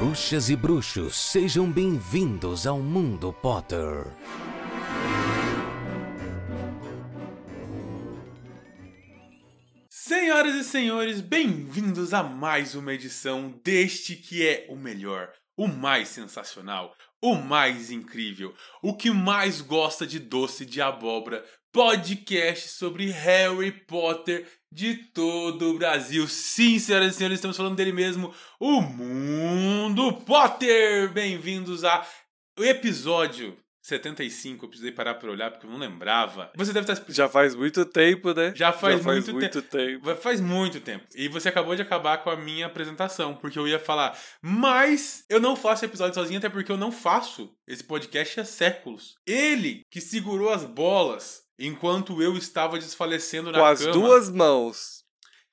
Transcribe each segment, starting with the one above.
Bruxas e bruxos, sejam bem-vindos ao Mundo Potter. Senhoras e senhores, bem-vindos a mais uma edição deste que é o melhor, o mais sensacional, o mais incrível, o que mais gosta de doce de abóbora, podcast sobre Harry Potter de todo o Brasil. Sim, senhoras e senhores, estamos falando dele mesmo, o Mundo Potter. Bem-vindos a episódio 75, eu precisei parar para olhar porque eu não lembrava. Você deve estar Já faz muito tempo, né? Já faz, Já faz muito, muito tempo. tempo. Faz muito tempo. E você acabou de acabar com a minha apresentação, porque eu ia falar. Mas eu não faço episódio sozinho, até porque eu não faço esse podcast há séculos. Ele que segurou as bolas enquanto eu estava desfalecendo na Com as cama. duas mãos.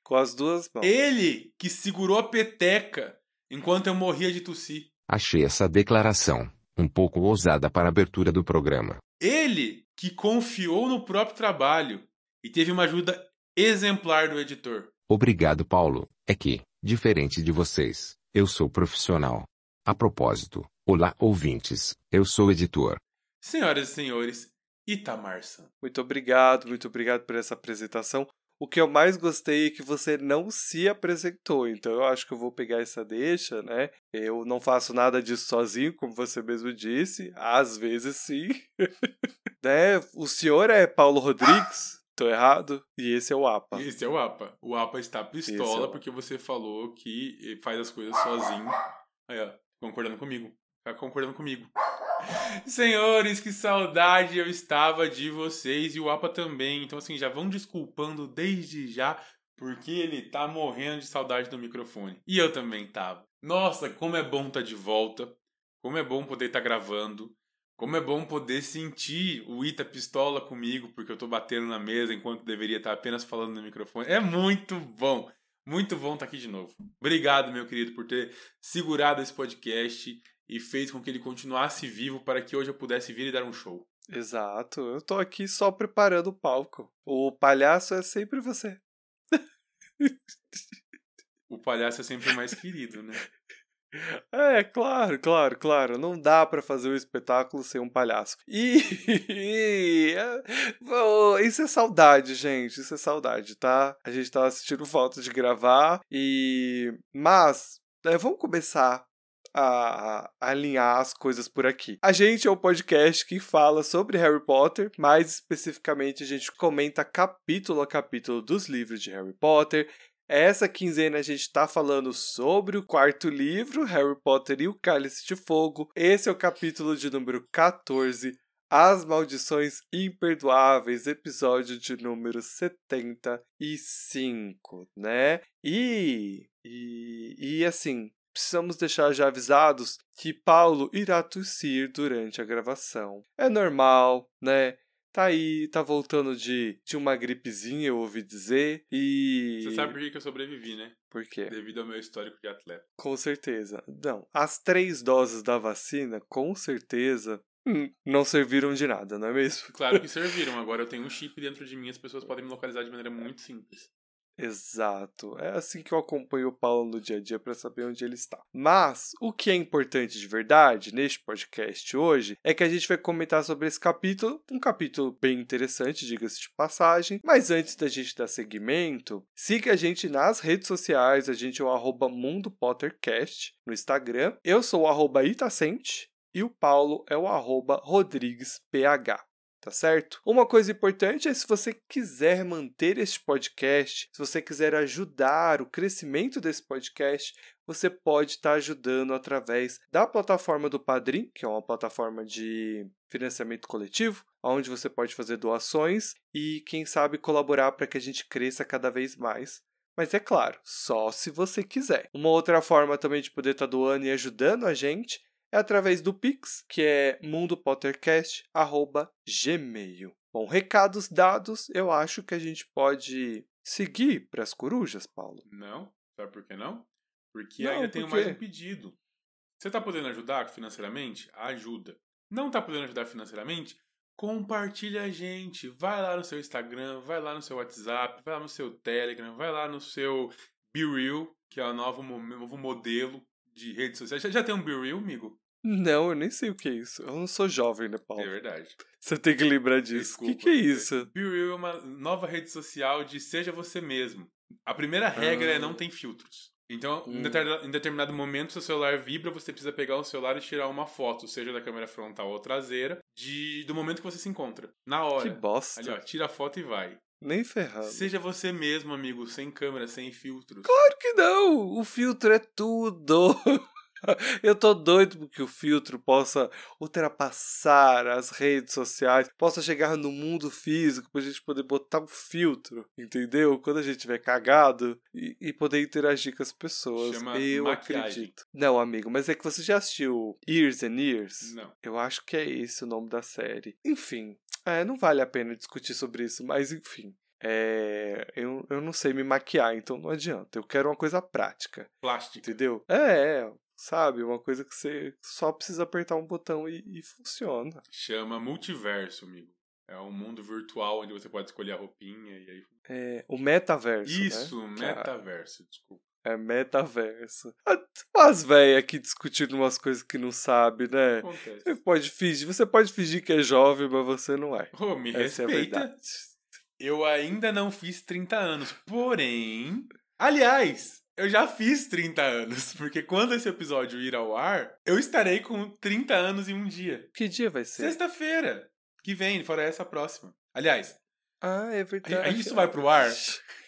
Com as duas mãos. Ele que segurou a peteca enquanto eu morria de tossir. Achei essa declaração um pouco ousada para a abertura do programa. Ele que confiou no próprio trabalho e teve uma ajuda exemplar do editor. Obrigado, Paulo. É que, diferente de vocês, eu sou profissional. A propósito, olá, ouvintes, eu sou editor. Senhoras e senhores, Itamar San. Muito obrigado, muito obrigado por essa apresentação. O que eu mais gostei é que você não se apresentou, então eu acho que eu vou pegar essa deixa, né? Eu não faço nada disso sozinho, como você mesmo disse, às vezes sim. né? O senhor é Paulo Rodrigues, tô errado, e esse é o APA. Esse é o APA. O APA está é pistola o- porque você falou que faz as coisas sozinho. Aí, ó, concordando comigo. Tá concordando comigo. Senhores, que saudade eu estava de vocês e o APA também. Então, assim, já vão desculpando desde já porque ele tá morrendo de saudade do microfone. E eu também tava. Nossa, como é bom estar de volta. Como é bom poder estar gravando. Como é bom poder sentir o Ita pistola comigo, porque eu tô batendo na mesa enquanto deveria estar apenas falando no microfone. É muito bom. Muito bom estar aqui de novo. Obrigado, meu querido, por ter segurado esse podcast e feito com que ele continuasse vivo para que hoje eu pudesse vir e dar um show. Exato, eu tô aqui só preparando o palco. O palhaço é sempre você. O palhaço é sempre mais querido, né? É, claro, claro, claro. Não dá pra fazer um espetáculo sem um palhaço. E. isso é saudade, gente. Isso é saudade, tá? A gente tava sentindo falta de gravar. E. Mas, é, vamos começar. A, a alinhar as coisas por aqui. A gente é um podcast que fala sobre Harry Potter, mais especificamente a gente comenta capítulo a capítulo dos livros de Harry Potter, essa quinzena a gente está falando sobre o quarto livro, Harry Potter e o Cálice de Fogo. Esse é o capítulo de número 14, As Maldições Imperdoáveis, episódio de número 75, né? E, e, e assim, precisamos deixar já avisados que Paulo irá tossir durante a gravação. É normal, né? Tá aí, tá voltando de, de uma gripezinha, eu ouvi dizer, e... Você sabe por que eu sobrevivi, né? Por quê? Devido ao meu histórico de atleta. Com certeza. Não, as três doses da vacina, com certeza, hum, não serviram de nada, não é mesmo? Claro que serviram. Agora eu tenho um chip dentro de mim, as pessoas podem me localizar de maneira muito simples. Exato. É assim que eu acompanho o Paulo no dia a dia para saber onde ele está. Mas o que é importante de verdade neste podcast hoje é que a gente vai comentar sobre esse capítulo, um capítulo bem interessante, diga-se de passagem. Mas antes da gente dar seguimento, siga a gente nas redes sociais, a gente é o arroba Mundo Pottercast no Instagram. Eu sou o arroba Itacente e o Paulo é o arroba RodriguesPH tá certo? Uma coisa importante é se você quiser manter este podcast, se você quiser ajudar o crescimento desse podcast, você pode estar ajudando através da plataforma do Padrim, que é uma plataforma de financiamento coletivo, onde você pode fazer doações e, quem sabe, colaborar para que a gente cresça cada vez mais. Mas é claro, só se você quiser. Uma outra forma também de poder estar doando e ajudando a gente é através do Pix, que é mundopottercast.gmail. Bom, recados dados, eu acho que a gente pode seguir para as corujas, Paulo. Não? Sabe por que não? Porque Não, ainda tenho mais um pedido. Você tá podendo ajudar financeiramente? Ajuda. Não tá podendo ajudar financeiramente? Compartilha a gente. Vai lá no seu Instagram, vai lá no seu WhatsApp, vai lá no seu Telegram, vai lá no seu BeReal, que é o novo, novo modelo de redes sociais. Já, já tem um Be Real, amigo? Não, eu nem sei o que é isso. Eu não sou jovem, né, Paulo? É verdade. Você tem que lembrar disso. O que, Desculpa. que é isso? Be Real é uma nova rede social de seja você mesmo. A primeira regra é Ah. não tem filtros. Então, em Hum. determinado- em determinado momento, seu celular vibra, você precisa pegar o celular e tirar uma foto, seja da câmera frontal ou traseira, de, do momento que você se encontra. Na Que hora. bosta. Ali, ó, tira a foto e vai. Nem ferrando. Seja você mesmo, amigo, sem câmera, sem filtros. Claro que não! O filtro é tudo! Eu tô doido porque o filtro possa ultrapassar as redes sociais, possa chegar no mundo físico pra gente poder botar um filtro, entendeu? Quando a gente tiver cagado e, e poder interagir com as pessoas. Chama Eu maquiagem. acredito. Não, amigo, mas é que você já assistiu Years and Years? Não. Eu acho que é esse o nome da série. Enfim, é, não vale a pena discutir sobre isso, mas enfim. É, eu, eu não sei me maquiar, então não adianta. Eu quero uma coisa prática, Plástica. entendeu? É, é, sabe? Uma coisa que você só precisa apertar um botão e, e funciona. Chama multiverso, amigo. É um mundo virtual onde você pode escolher a roupinha e aí. É, o metaverso. Isso, né? Que é- metaverso, desculpa. É metaverso. Umas velhas aqui discutindo umas coisas que não sabe, né? Acontece. Você pode fingir, você pode fingir que é jovem, mas você não é. Ô, me Essa é a respeita. verdade. Eu ainda não fiz 30 anos, porém. Aliás, eu já fiz 30 anos, porque quando esse episódio ir ao ar, eu estarei com 30 anos em um dia. Que dia vai ser? Sexta-feira, que vem, fora essa próxima. Aliás, Ah, é verdade. isso vai pro ar?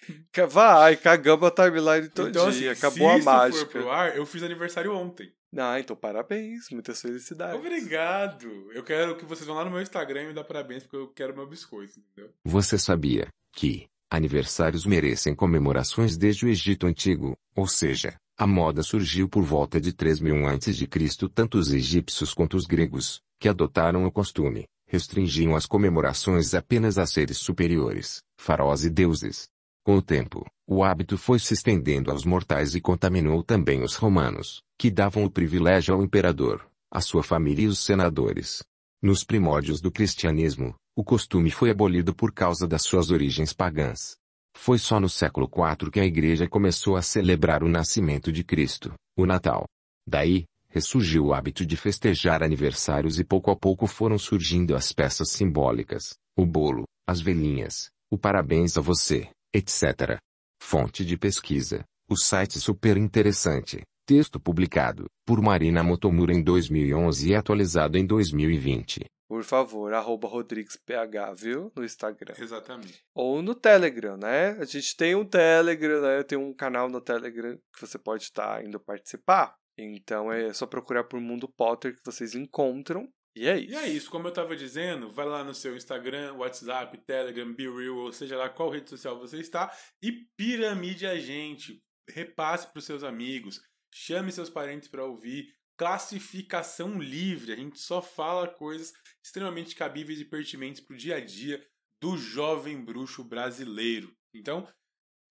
Vai, cagamos a timeline todo então, dia. assim, Acabou se a isso mágica. for pro ar, eu fiz aniversário ontem. Ah, então parabéns, muitas felicidades. Obrigado. Eu quero que vocês vão lá no meu Instagram e me dar parabéns, porque eu quero meu biscoito, entendeu? Você sabia que aniversários merecem comemorações desde o Egito Antigo, ou seja, a moda surgiu por volta de 3000 a.C. Tanto os egípcios quanto os gregos, que adotaram o costume, restringiam as comemorações apenas a seres superiores, faraós e deuses. Com o tempo, o hábito foi se estendendo aos mortais e contaminou também os romanos, que davam o privilégio ao imperador, à sua família e os senadores. Nos primórdios do cristianismo, o costume foi abolido por causa das suas origens pagãs. Foi só no século IV que a igreja começou a celebrar o nascimento de Cristo, o Natal. Daí, ressurgiu o hábito de festejar aniversários e pouco a pouco foram surgindo as peças simbólicas, o bolo, as velhinhas, o parabéns a você, etc. Fonte de pesquisa, o site super interessante, texto publicado, por Marina Motomura em 2011 e atualizado em 2020. Por favor, arroba RodriguesPH, viu? No Instagram. Exatamente. Ou no Telegram, né? A gente tem um Telegram, né? Tem um canal no Telegram que você pode estar indo participar. Então é só procurar por Mundo Potter que vocês encontram. E é isso. E é isso, como eu tava dizendo, vai lá no seu Instagram, WhatsApp, Telegram, BeReal, ou seja lá qual rede social você está, e piramide a gente. Repasse para os seus amigos, chame seus parentes para ouvir. Classificação livre, a gente só fala coisas extremamente cabíveis e pertinentes para o dia a dia do jovem bruxo brasileiro. Então,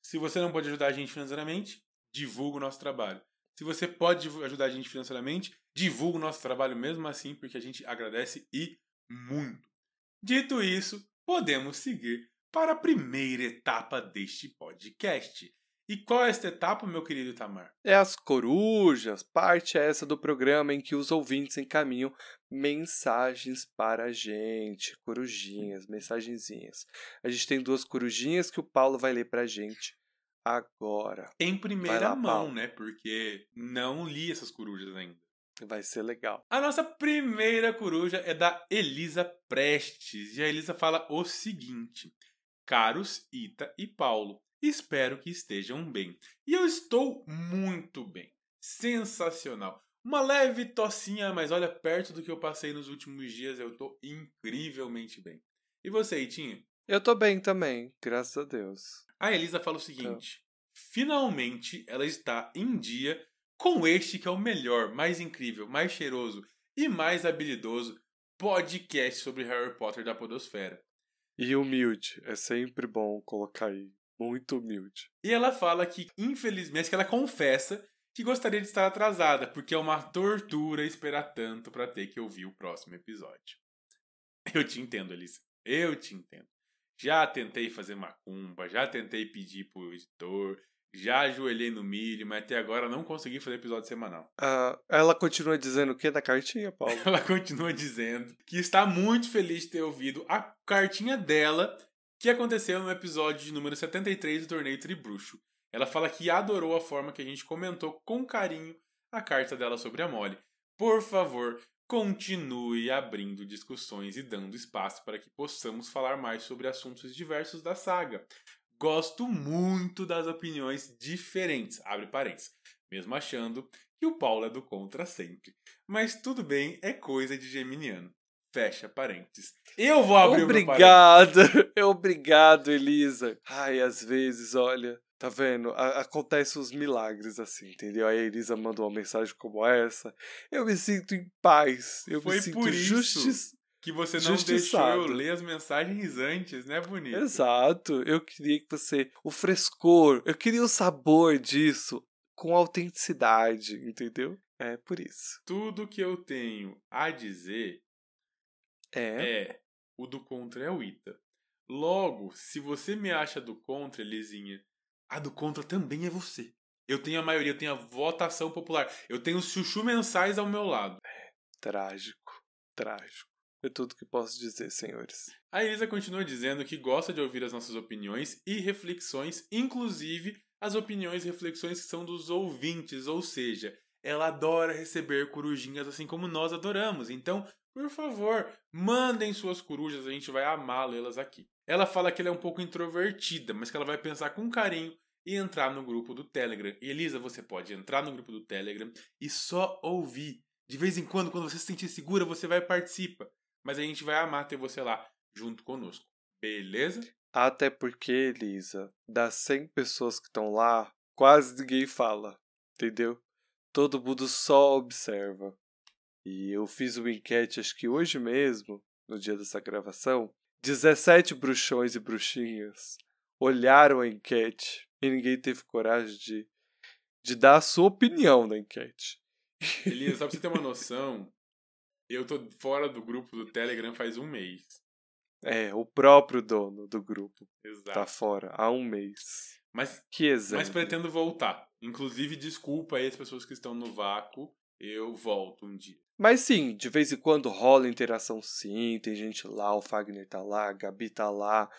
se você não pode ajudar a gente financeiramente, divulga o nosso trabalho. Se você pode ajudar a gente financeiramente, divulga o nosso trabalho mesmo assim, porque a gente agradece e muito. Dito isso, podemos seguir para a primeira etapa deste podcast. E qual é esta etapa, meu querido Itamar? É as corujas, parte essa do programa em que os ouvintes encaminham mensagens para a gente. Corujinhas, mensagenzinhas. A gente tem duas corujinhas que o Paulo vai ler pra gente agora. Em primeira lá, mão, Paulo. né? Porque não li essas corujas ainda. Vai ser legal. A nossa primeira coruja é da Elisa Prestes. E a Elisa fala o seguinte: Caros Ita e Paulo, espero que estejam bem. E eu estou muito bem. Sensacional. Uma leve tocinha, mas olha, perto do que eu passei nos últimos dias, eu tô incrivelmente bem. E você, Itinha? Eu tô bem também, graças a Deus. A Elisa fala o seguinte: finalmente ela está em dia com este que é o melhor, mais incrível, mais cheiroso e mais habilidoso podcast sobre Harry Potter da Podosfera. E humilde, é sempre bom colocar aí. Muito humilde. E ela fala que, infelizmente, que ela confessa que gostaria de estar atrasada, porque é uma tortura esperar tanto para ter que ouvir o próximo episódio. Eu te entendo, Elisa. Eu te entendo. Já tentei fazer macumba, já tentei pedir pro editor, Já ajoelhei no milho, mas até agora não consegui fazer episódio semanal. Ah, ela continua dizendo o que na cartinha, Paulo? Ela continua dizendo que está muito feliz de ter ouvido a cartinha dela que aconteceu no episódio de número 73 do Torneio Tribruxo. Ela fala que adorou a forma que a gente comentou com carinho a carta dela sobre a Molly. Por favor, continue abrindo discussões e dando espaço para que possamos falar mais sobre assuntos diversos da saga. Gosto muito das opiniões diferentes, abre parênteses, mesmo achando que o Paulo é do contra sempre. Mas tudo bem, é coisa de geminiano. Fecha parênteses. Eu vou abrir Obrigado, obrigado, Elisa. Ai, às vezes, olha, tá vendo? A acontece os milagres assim, entendeu? Aí a Elisa mandou uma mensagem como essa. Eu me sinto em paz. Eu Foi me sinto por isso justiça. que você não Justiçado. deixou eu ler as mensagens antes, né, bonito? Exato. Eu queria que você. O frescor, eu queria o sabor disso com autenticidade, entendeu? É por isso. Tudo que eu tenho a dizer É. é o do contra é o Ita. Logo, se você me acha do contra, Elisinha, a do contra também é você. Eu tenho a maioria, eu tenho a votação popular. Eu tenho os chuchu mensais ao meu lado. Trágico. Trágico. É tudo que posso dizer, senhores. A Elisa continua dizendo que gosta de ouvir as nossas opiniões e reflexões, inclusive as opiniões e reflexões que são dos ouvintes, ou seja, ela adora receber corujinhas assim como nós adoramos. Então, por favor, mandem suas corujas, a gente vai amar lê-las aqui. Ela fala que ela é um pouco introvertida, mas que ela vai pensar com carinho e entrar no grupo do Telegram. Elisa, você pode entrar no grupo do Telegram e só ouvir. De vez em quando, quando você se sentir segura, você vai e participa. Mas a gente vai amar ter você lá junto conosco. Beleza? Até porque, Elisa, das 100 pessoas que estão lá, quase ninguém fala. Entendeu? Todo mundo só observa. E eu fiz uma enquete, acho que hoje mesmo, no dia dessa gravação. 17 bruxões e bruxinhas olharam a enquete e ninguém teve coragem de, de dar a sua opinião na enquete. Elisa, só pra você ter uma noção, eu tô fora do grupo do Telegram faz um mês. É, o próprio dono do grupo Exato. tá fora há um mês. Mas, Que exemplo. mas pretendo voltar. Inclusive, desculpa aí as pessoas que estão no vácuo. Eu volto um dia. Mas sim, de vez em quando rola interação sim, tem gente lá, o Fagner tá lá, a Gabi tá lá,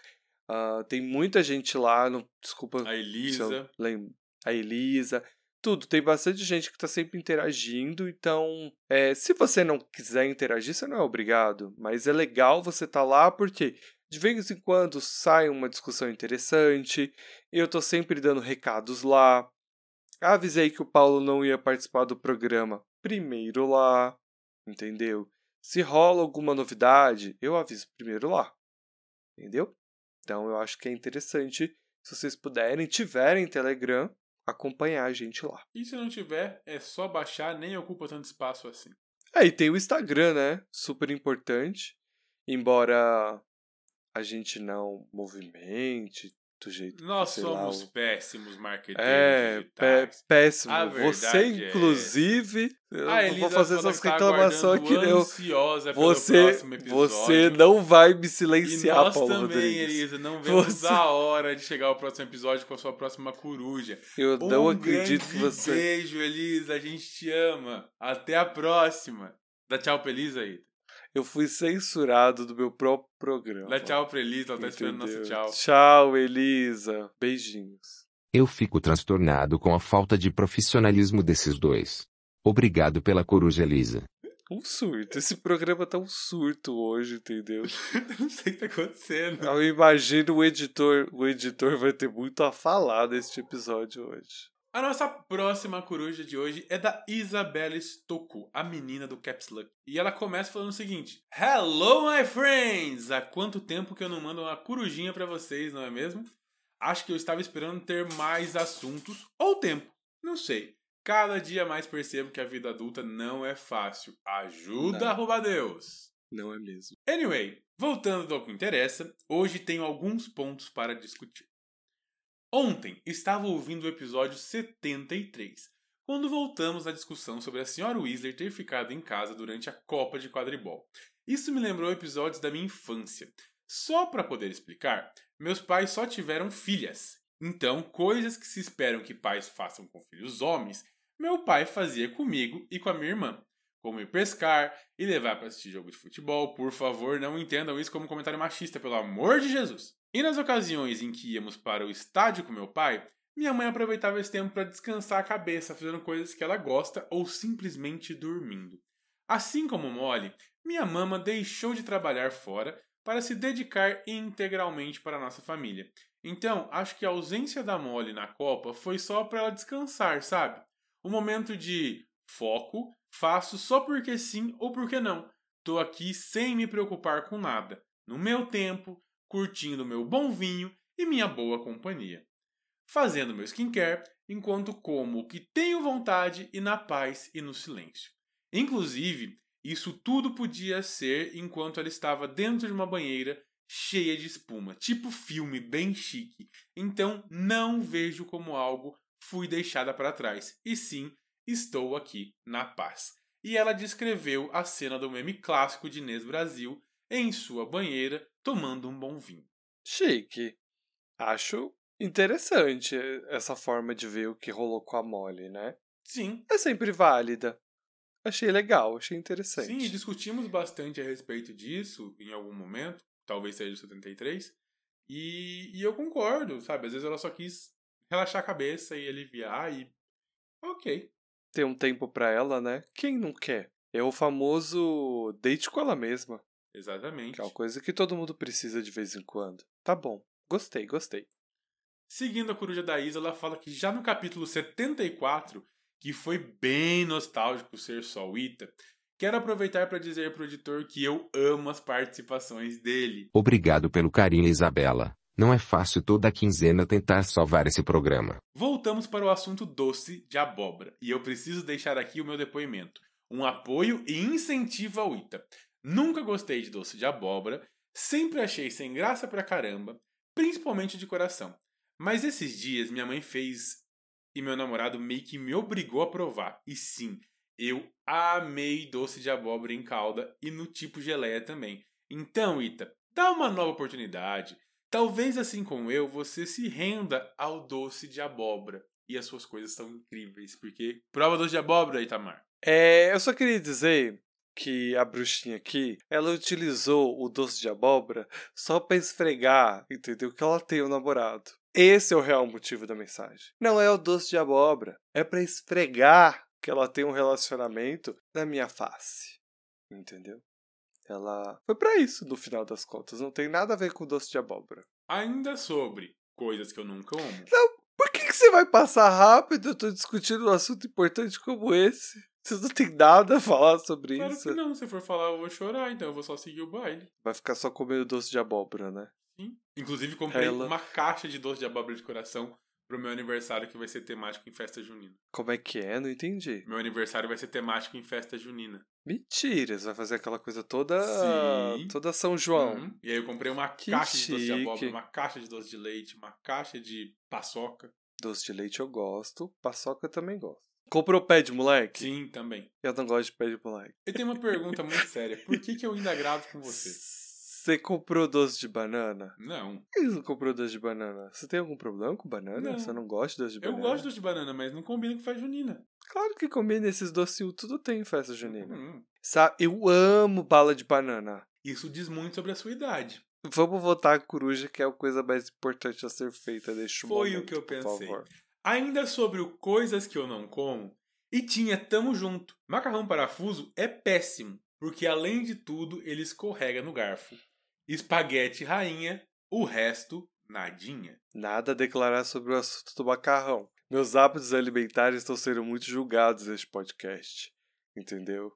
ah, tem muita gente lá, não, desculpa A Elisa. lem- a Elisa, tudo, tem bastante gente que tá sempre interagindo, então, é, se você não quiser interagir, você não é obrigado, mas é legal você tá lá porque de vez em quando sai uma discussão interessante, eu tô sempre dando recados lá, avisei que o Paulo não ia participar do programa primeiro lá, entendeu? Se rola alguma novidade, eu aviso primeiro lá, entendeu? Então eu acho que é interessante, se vocês puderem, tiverem Telegram, acompanhar a gente lá. E se não tiver, é só baixar, nem ocupa tanto espaço assim. É, e tem o Instagram, né? Super importante. Embora a gente não movimente do jeito Nós que, sei lá, somos o- péssimos marqueteiros É, pé, péssimo. Você, é inclusive, eu não Elisa vou fazer essas tá reclamações aqui, não. Você, próximo episódio. você não vai me E silenciar, nós Paulo também, Rodrigues. Elisa, não vemos Você- a hora de chegar ao próximo episódio com a sua próxima coruja. Eu não um acredito que você. beijo, Elisa. A gente te ama. Até a próxima. Dá tchau pra Elisa aí. Eu fui censurado do meu próprio programa. Dá tchau pra Elisa. Ela tá esperando nosso tchau. Tchau, Elisa. Beijinhos. Eu fico transtornado com a falta de profissionalismo desses dois. Obrigado pela coruja, Elisa. Um surto. Esse programa tá um surto hoje, entendeu? não sei o que tá acontecendo. Eu imagino o editor. O editor vai ter muito a falar neste episódio hoje. A nossa próxima coruja de hoje é da Isabela Stocco, a menina do Caps Lock. E ela começa falando o seguinte: Hello, my friends! Há quanto tempo que eu não mando uma corujinha pra vocês, não é mesmo? Acho que eu estava esperando ter mais assuntos ou tempo, não sei. Cada dia mais percebo que a vida adulta não é fácil. Ajuda, Não. arroba Deus! Não é mesmo? Anyway, voltando ao que interessa, hoje tenho alguns pontos para discutir. Ontem estava ouvindo o episódio 73, quando voltamos à discussão sobre a senhora Weasley ter ficado em casa durante a Copa de Quadribol. Isso me lembrou episódios da minha infância. Só para poder explicar, meus pais só tiveram filhas, Então, coisas que se esperam que pais façam com filhos homens, meu pai fazia comigo e com a minha irmã. Como ir pescar e levar para assistir jogo de futebol. Por favor, não entendam isso como comentário machista, pelo amor de Jesus. E nas ocasiões em que íamos para o estádio com meu pai, minha mãe aproveitava esse tempo para descansar a cabeça, fazendo coisas que ela gosta ou simplesmente dormindo. Assim como Molly, minha mama deixou de trabalhar fora para se dedicar integralmente para a nossa família. Então, acho que a ausência da Molly na Copa foi só para ela descansar, sabe? Um momento de foco, faço só porque sim ou porque não. Tô aqui sem me preocupar com nada, no meu tempo, curtindo meu bom vinho e minha boa companhia. Fazendo meu skincare enquanto como o que tenho vontade e na paz e no silêncio. Inclusive, isso tudo podia ser enquanto ela estava dentro de uma banheira cheia de espuma, tipo filme bem chique. Então não vejo como algo fui deixada para trás, e sim estou aqui na paz. E ela descreveu a cena do meme clássico de Inês Brasil em sua banheira tomando um bom vinho. Chique. Acho interessante essa forma de ver o que rolou com a Molly, né? Sim. É sempre válida. Achei legal, achei interessante. Sim, e discutimos bastante a respeito disso em algum momento, talvez seja o 73, e, e eu concordo, sabe? Às vezes ela só quis relaxar a cabeça e aliviar e. Ok. Ter um tempo para ela, né? Quem não quer? É o famoso date com ela mesma. Exatamente. Que é uma coisa que todo mundo precisa de vez em quando. Tá bom. Gostei, gostei. Seguindo a coruja da Isa, ela fala que já no capítulo 74, que foi bem nostálgico ser só o Ita, quero aproveitar para dizer pro editor que eu amo as participações dele. Obrigado pelo carinho, Isabela. Não é fácil toda quinzena tentar salvar esse programa. Voltamos para o assunto doce de abóbora, e eu preciso deixar aqui o meu depoimento. Um apoio e incentivo ao Ita. Nunca gostei de doce de abóbora, sempre achei sem graça pra caramba, principalmente de coração. Mas esses dias minha mãe fez e meu namorado meio que me obrigou a provar. E sim, eu amei doce de abóbora em calda e no tipo geleia também. Então, Ita, dá uma nova oportunidade. Talvez assim como eu, você se renda ao doce de abóbora. E as suas coisas são incríveis, porque prova doce de abóbora, Itamar. É, eu só queria dizer que a bruxinha aqui, ela utilizou o doce de abóbora só para esfregar, entendeu? Que ela tem o um namorado. Esse é o real motivo da mensagem. Não é o doce de abóbora, é para esfregar que ela tem um relacionamento na minha face. Entendeu? Ela foi para isso no final das contas, não tem nada a ver com doce de abóbora. Ainda sobre coisas que eu nunca amo. Não, por que, que você vai passar rápido? Eu tô discutindo um assunto importante como esse. Você não tem nada a falar sobre claro isso. Claro que não, se for falar eu vou chorar, então eu vou só seguir o baile. Vai ficar só comendo doce de abóbora, né? Sim. Inclusive comprei Ela... uma caixa de doce de abóbora de coração pro meu aniversário que vai ser temático em festa junina. Como é que é? Não entendi. Meu aniversário vai ser temático em festa junina. Mentira, você vai fazer aquela coisa toda. Sim. toda São João. Uhum. E aí eu comprei uma que caixa chique. de doce de abóbora, uma caixa de doce de leite, uma caixa de paçoca. Doce de leite eu gosto, paçoca eu também gosto. Comprou pé de moleque? Sim, também. Eu não gosto de pé de moleque. Eu tenho uma pergunta muito séria. Por que, que eu ainda gravo com você? Você comprou doce de banana? Não. Por que você não comprou doce de banana? Você tem algum problema com banana? Não. Você não gosta de doce de banana? Eu gosto de doce de banana, mas não combina com festa junina. Claro que combina. Esses docinhos tudo tem em festa junina. Uhum. Sabe, eu amo bala de banana. Isso diz muito sobre a sua idade. Vamos votar a coruja, que é a coisa mais importante a ser feita neste Foi momento. Foi o que eu pensei. Ainda sobre o coisas que eu não como, e tinha tamo junto. Macarrão parafuso é péssimo, porque além de tudo ele escorrega no garfo. Espaguete rainha, o resto nadinha. Nada a declarar sobre o assunto do macarrão. Meus hábitos alimentares estão sendo muito julgados neste podcast. Entendeu?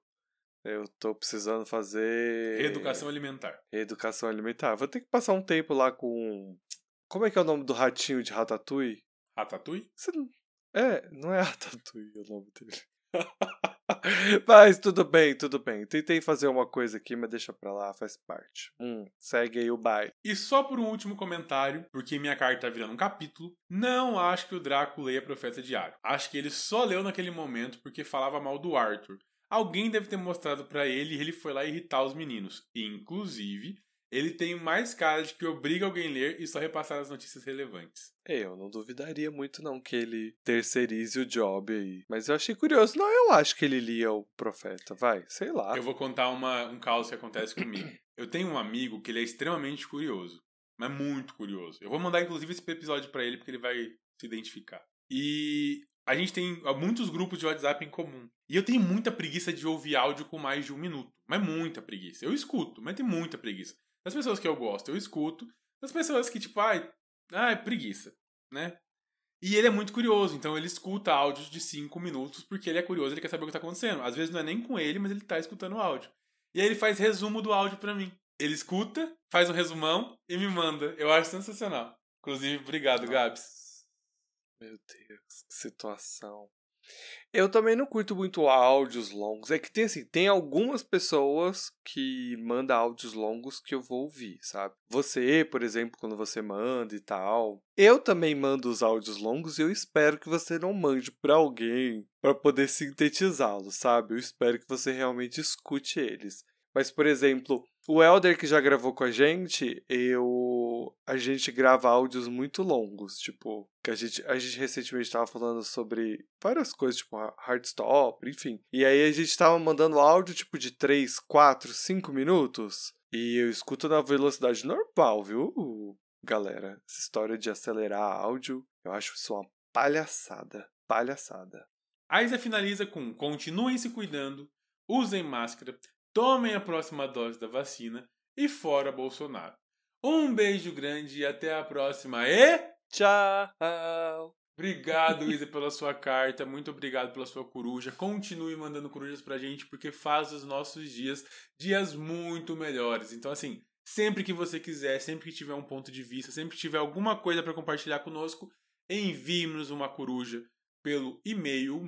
Eu tô precisando fazer. Reeducação alimentar. Reeducação alimentar. Vou ter que passar um tempo lá com. Como é que é o nome do ratinho de Ratatouille? Ratatouille? É, não é Ratatouille o nome dele. mas tudo bem, tudo bem. Tentei fazer uma coisa aqui, mas deixa pra lá, faz parte. Hum, segue aí o baile. E só por um último comentário, porque minha carta tá virando um capítulo, não acho que o Draco leia Profeta Diário. Acho que ele só leu naquele momento porque falava mal do Arthur. Alguém deve ter mostrado para ele e ele foi lá irritar os meninos. Inclusive, ele tem mais cara de que obriga alguém a ler e só repassar as notícias relevantes. É, eu não duvidaria muito não que ele terceirize o job aí. Mas eu achei curioso. Não, eu acho que ele lia o profeta, vai, sei lá. Eu vou contar uma, um caos que acontece comigo. Eu tenho um amigo que ele é extremamente curioso, mas muito curioso. Eu vou mandar inclusive esse episódio para ele porque ele vai se identificar. E a gente tem muitos grupos de WhatsApp em comum. E eu tenho muita preguiça de ouvir áudio com mais de um minuto. Mas muita preguiça. Eu escuto, mas tem muita preguiça. Das pessoas que eu gosto, eu escuto. Das pessoas que, tipo, ai, ai preguiça, né? E ele é muito curioso, então ele escuta áudios de 5 minutos porque ele é curioso, ele quer saber o que tá acontecendo. Às vezes não é nem com ele, mas ele tá escutando o áudio. E aí ele faz resumo do áudio para mim. Ele escuta, faz um resumão e me manda. Eu acho sensacional. Inclusive, obrigado, Gabs. Meu Deus, que situação. Eu também não curto muito áudios longos. É que tem assim, tem algumas pessoas que mandam áudios longos que eu vou ouvir, sabe? Você, por exemplo, quando você manda e tal. Eu também mando os áudios longos e eu espero que você não mande para alguém para poder sintetizá-los, sabe? Eu espero que você realmente escute eles. Mas, por exemplo, o Elder que já gravou com a gente, eu a gente grava áudios muito longos, tipo, que a gente a gente recentemente estava falando sobre várias coisas, tipo hardstop, enfim. E aí a gente estava mandando áudio tipo de 3, 4, 5 minutos, e eu escuto na velocidade normal, viu? Galera, essa história de acelerar áudio, eu acho isso uma palhaçada, palhaçada. A Isa finaliza com: continuem se cuidando, usem máscara, tomem a próxima dose da vacina e fora Bolsonaro. Um beijo grande e até a próxima e tchau! Obrigado, Isa, pela sua carta. Muito obrigado pela sua coruja. Continue mandando corujas pra gente, porque faz os nossos dias dias muito melhores. Então, assim, sempre que você quiser, sempre que tiver um ponto de vista, sempre que tiver alguma coisa para compartilhar conosco, envie-nos uma coruja pelo e-mail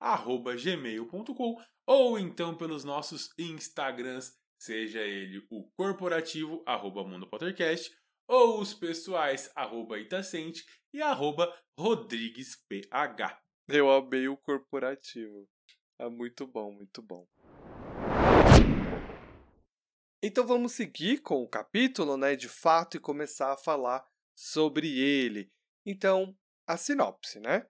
mundopottercast.gmail.com ou então pelos nossos Instagrams, seja ele o corporativo, arroba Mundo Pottercast, ou os pessoais, arroba Itacente e arroba RodriguesPH. Eu amei o corporativo. É muito bom, muito bom. Então vamos seguir com o capítulo, né, de fato, e começar a falar sobre ele. Então, a sinopse, né?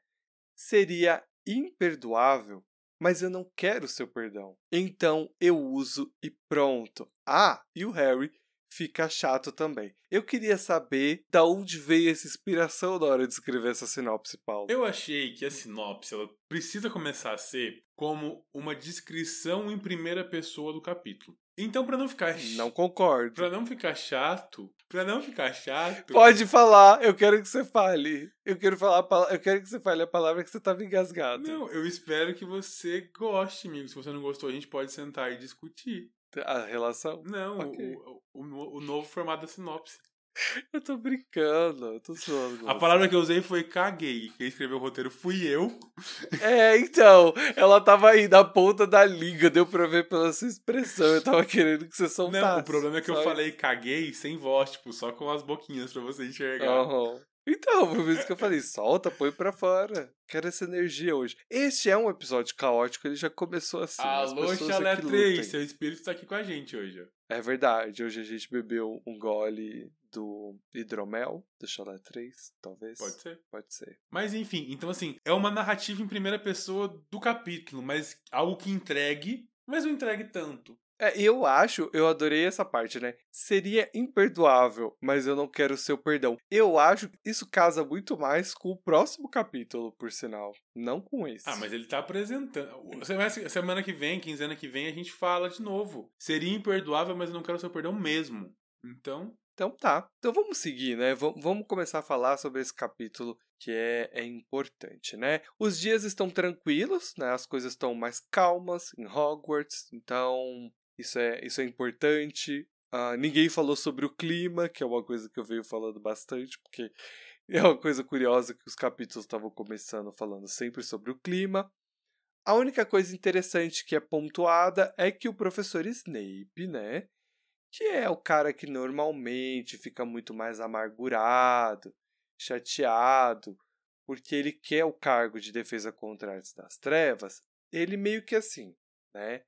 Seria imperdoável mas eu não quero seu perdão. Então eu uso e pronto. Ah, e o Harry fica chato também. Eu queria saber da onde veio essa inspiração na hora de escrever essa sinopse, Paulo. Eu achei que a sinopse ela precisa começar a ser como uma descrição em primeira pessoa do capítulo. Então, para não ficar não concordo, para não ficar chato, para não ficar chato, pode falar. Eu quero que você fale. Eu quero falar, eu quero que você fale a palavra que você tava engasgado. Não, eu espero que você goste, amigo. Se você não gostou, a gente pode sentar e discutir. A relação? Não, okay. o, o, o novo formato da sinopse. Eu tô brincando, eu tô zoando. A palavra que eu usei foi caguei. Quem escreveu o roteiro fui eu. É, então, ela tava aí na ponta da liga, deu pra ver pela sua expressão. Eu tava querendo que você soltasse. Não, o problema é que eu falei caguei sem voz, tipo, só com as boquinhas pra você enxergar. Uhum. Então, por isso que eu falei, solta, põe pra fora. Quero essa energia hoje. Este é um episódio caótico, ele já começou assim. Alô, Chalé 3, seu espírito tá aqui com a gente hoje. É verdade, hoje a gente bebeu um gole do hidromel, do Chalé 3, talvez. Pode ser. Pode ser. Mas enfim, então assim, é uma narrativa em primeira pessoa do capítulo, mas algo que entregue, mas não entregue tanto. É, eu acho, eu adorei essa parte, né? Seria imperdoável, mas eu não quero o seu perdão. Eu acho que isso casa muito mais com o próximo capítulo, por sinal. Não com esse. Ah, mas ele tá apresentando. Semana que vem, quinzena que vem, a gente fala de novo. Seria imperdoável, mas eu não quero o seu perdão mesmo. Então. Então tá. Então vamos seguir, né? V vamos começar a falar sobre esse capítulo que é, é importante, né? Os dias estão tranquilos, né? As coisas estão mais calmas em Hogwarts, então isso é, isso é importante. Uh, ninguém falou sobre o clima, que é uma coisa que eu venho falando bastante, porque é uma coisa curiosa que os capítulos estavam começando falando sempre sobre o clima. A única coisa interessante que é pontuada é que o professor Snape, né, que é o cara que normalmente fica muito mais amargurado, chateado, porque ele quer o cargo de defesa contra artes das trevas, ele meio que assim, né,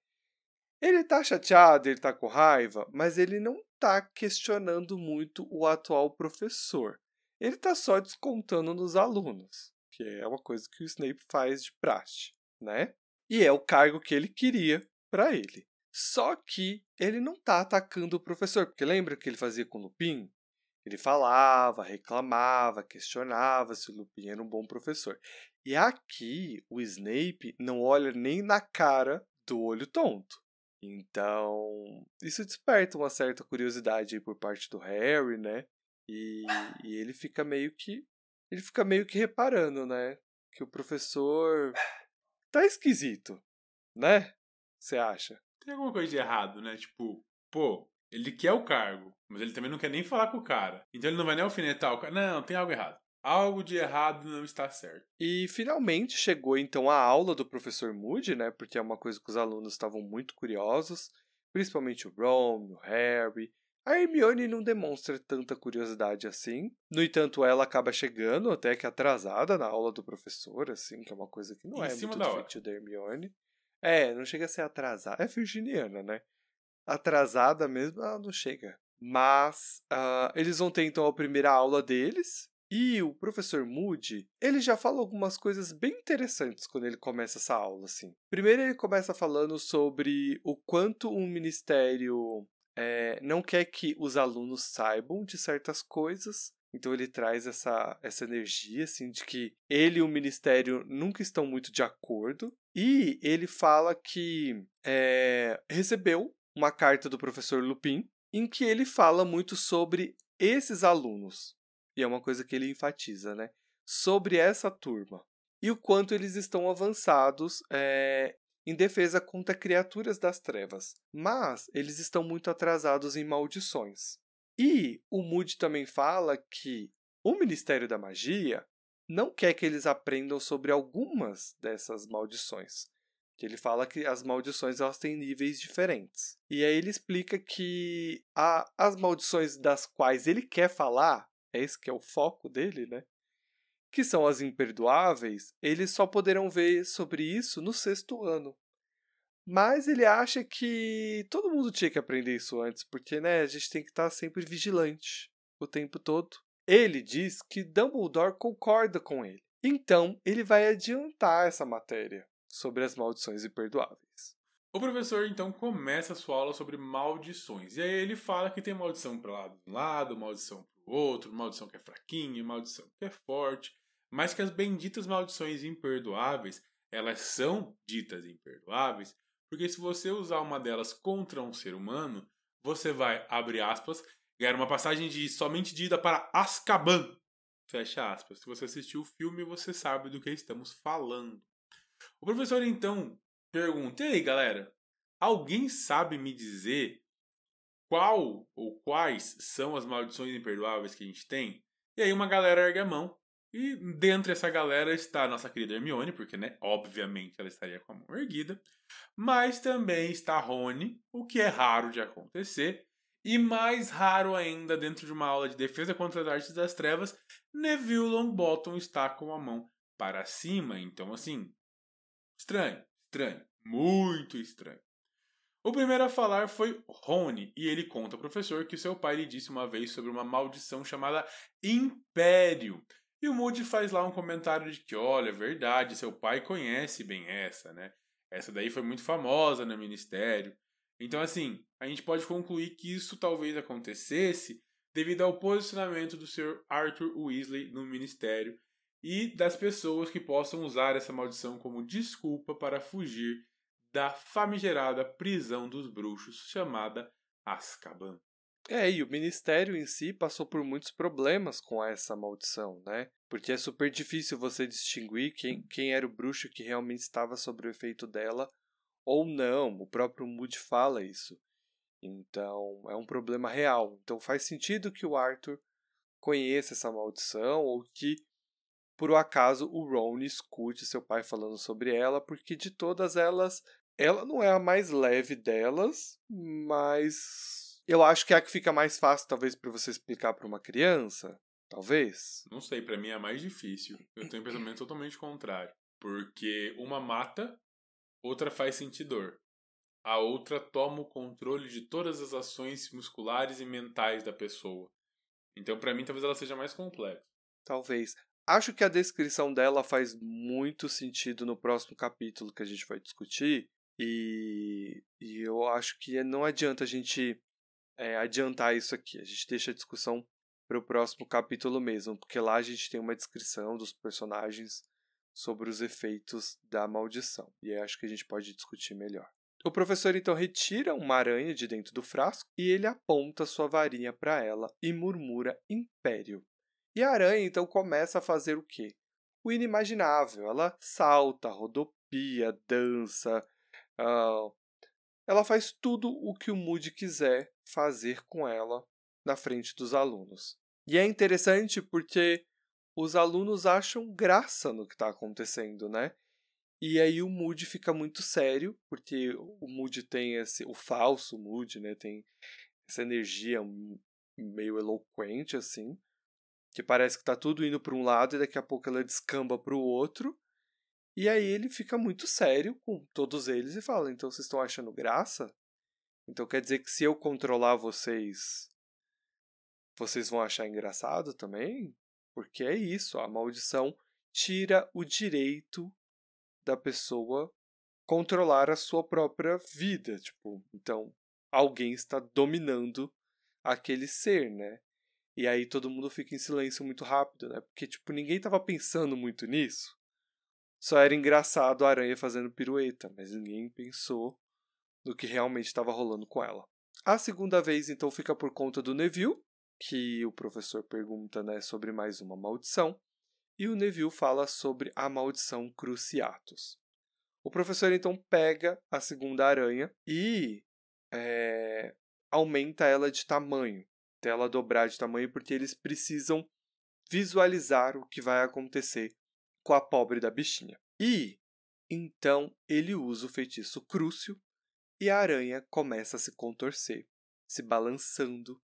Ele tá chateado, ele tá com raiva, mas ele não tá questionando muito o atual professor. Ele tá só descontando nos alunos, que é uma coisa que o Snape faz de praxe, né? E é o cargo que ele queria para ele. Só que ele não tá atacando o professor, porque lembra que ele fazia com o Lupin? Ele falava, reclamava, questionava se o Lupin era um bom professor. E aqui o Snape não olha nem na cara do olho tonto. Então, isso desperta uma certa curiosidade por parte do Harry, né? E, e ele fica meio que ele fica meio que reparando, né, que o professor tá esquisito, né? Você acha? Tem alguma coisa de errado, né? Tipo, pô, ele quer o cargo, mas ele também não quer nem falar com o cara. Então ele não vai nem alfinetar o cara. Não, tem algo errado. Algo de errado não está certo. E finalmente chegou então a aula do professor Moody, né? Porque é uma coisa que os alunos estavam muito curiosos, principalmente o Ron, o Harry. A Hermione não demonstra tanta curiosidade assim. No entanto, ela acaba chegando até que atrasada na aula do professor, assim, que é uma coisa que não Em é muito da da Hermione. É, não chega a ser atrasada. É virginiana, né? Atrasada mesmo, ela não chega. Mas ah, eles vão ter então a primeira aula deles. E o professor Moody, ele já fala algumas coisas bem interessantes quando ele começa essa aula, assim. Primeiro ele começa falando sobre o quanto um ministério eh, não quer que os alunos saibam de certas coisas. Então ele traz essa, essa energia, assim, de que ele e o ministério nunca estão muito de acordo. E ele fala que eh, recebeu uma carta do professor Lupin em que ele fala muito sobre esses alunos. E é uma coisa que ele enfatiza, né? Sobre essa turma. E o quanto eles estão avançados eh, em defesa contra criaturas das trevas. Mas eles estão muito atrasados em maldições. E o Moody também fala que o Ministério da Magia não quer que eles aprendam sobre algumas dessas maldições. Que ele fala que as maldições elas têm níveis diferentes. E aí ele explica que a, as maldições das quais ele quer falar, é esse que é o foco dele, né? Que são as imperdoáveis, eles só poderão ver sobre isso no sexto ano. Mas ele acha que todo mundo tinha que aprender isso antes, porque né, a gente tem que estar sempre vigilante o tempo todo. Ele diz que Dumbledore concorda com ele. Então, ele vai adiantar essa matéria sobre as maldições imperdoáveis. O professor então começa a sua aula sobre maldições. E aí ele fala que tem maldição para um lado, maldição outro, maldição que é fraquinha, maldição que é forte, mas que as benditas maldições imperdoáveis, elas são ditas imperdoáveis, porque se você usar uma delas contra um ser humano, você vai, abre aspas, ganhar uma passagem de somente de ida para Azkaban. Fecha aspas. Se você assistiu o filme, você sabe do que estamos falando. O professor então pergunta: E aí, galera? Alguém sabe me dizer qual ou quais são as maldições imperdoáveis que a gente tem? E aí uma galera ergue a mão. E dentre essa galera está a nossa querida Hermione, porque, né, obviamente ela estaria com a mão erguida. Mas também está Rony, o que é raro de acontecer. E mais raro ainda, dentro de uma aula de defesa contra as artes das trevas, Neville Longbottom está com a mão para cima. Então, assim, estranho, estranho, muito estranho. O primeiro a falar foi Rony, e ele conta ao professor que seu pai lhe disse uma vez sobre uma maldição chamada Império. E o Moody faz lá um comentário de que, olha, é verdade, seu pai conhece bem essa, né? Essa daí foi muito famosa no ministério. Então, assim, a gente pode concluir que isso talvez acontecesse devido ao posicionamento do Sr. Arthur Weasley no ministério e das pessoas que possam usar essa maldição como desculpa para fugir da famigerada prisão dos bruxos chamada Azkaban. É, e o ministério em si passou por muitos problemas com essa maldição, né? Porque é super difícil você distinguir quem, quem era o bruxo que realmente estava sob o efeito dela ou não. O próprio Moody fala isso. Então, é um problema real. Então, faz sentido que o Arthur conheça essa maldição ou que, por um acaso, o Ron escute seu pai falando sobre ela, porque de todas elas, ela não é a mais leve delas, mas eu acho que é a que fica mais fácil, talvez, para você explicar para uma criança. Talvez. Não sei, para mim é a mais difícil. Eu tenho um pensamento totalmente contrário. Porque uma mata, outra faz sentir dor. a outra toma o controle de todas as ações musculares e mentais da pessoa. Então, para mim, talvez ela seja mais complexa. Talvez. Acho que a descrição dela faz muito sentido no próximo capítulo que a gente vai discutir. E, e eu acho que não adianta a gente é, adiantar isso aqui. A gente deixa a discussão para o próximo capítulo mesmo, porque lá a gente tem uma descrição dos personagens sobre os efeitos da maldição. E acho que a gente pode discutir melhor. O professor então retira uma aranha de dentro do frasco e ele aponta sua varinha para ela e murmura Império. E a aranha então começa a fazer o quê? O inimaginável. Ela salta, rodopia, dança. Uh, ela faz tudo o que o Moody quiser fazer com ela na frente dos alunos. E é interessante porque os alunos acham graça no que está acontecendo, né? E aí o Moody fica muito sério, porque o Moody tem esse, o falso Moody, né, tem essa energia meio eloquente assim, que parece que tá tudo indo para um lado e daqui a pouco ela descamba para o outro. E aí ele fica muito sério com todos eles e fala: "Então vocês estão achando graça? Então quer dizer que se eu controlar vocês, vocês vão achar engraçado também? Porque é isso, a maldição tira o direito da pessoa controlar a sua própria vida, tipo, então alguém está dominando aquele ser, né? E aí todo mundo fica em silêncio muito rápido, né? Porque tipo, ninguém estava pensando muito nisso. Só era engraçado a aranha fazendo pirueta, mas ninguém pensou no que realmente estava rolando com ela. A segunda vez então fica por conta do Neville, que o professor pergunta, né, sobre mais uma maldição e o Neville fala sobre a maldição Cruciatus. O professor então pega a segunda aranha e é, aumenta ela de tamanho, até ela dobrar de tamanho, porque eles precisam visualizar o que vai acontecer com a pobre da bichinha. E então ele usa o feitiço Crucio e a aranha começa a se contorcer, se balançando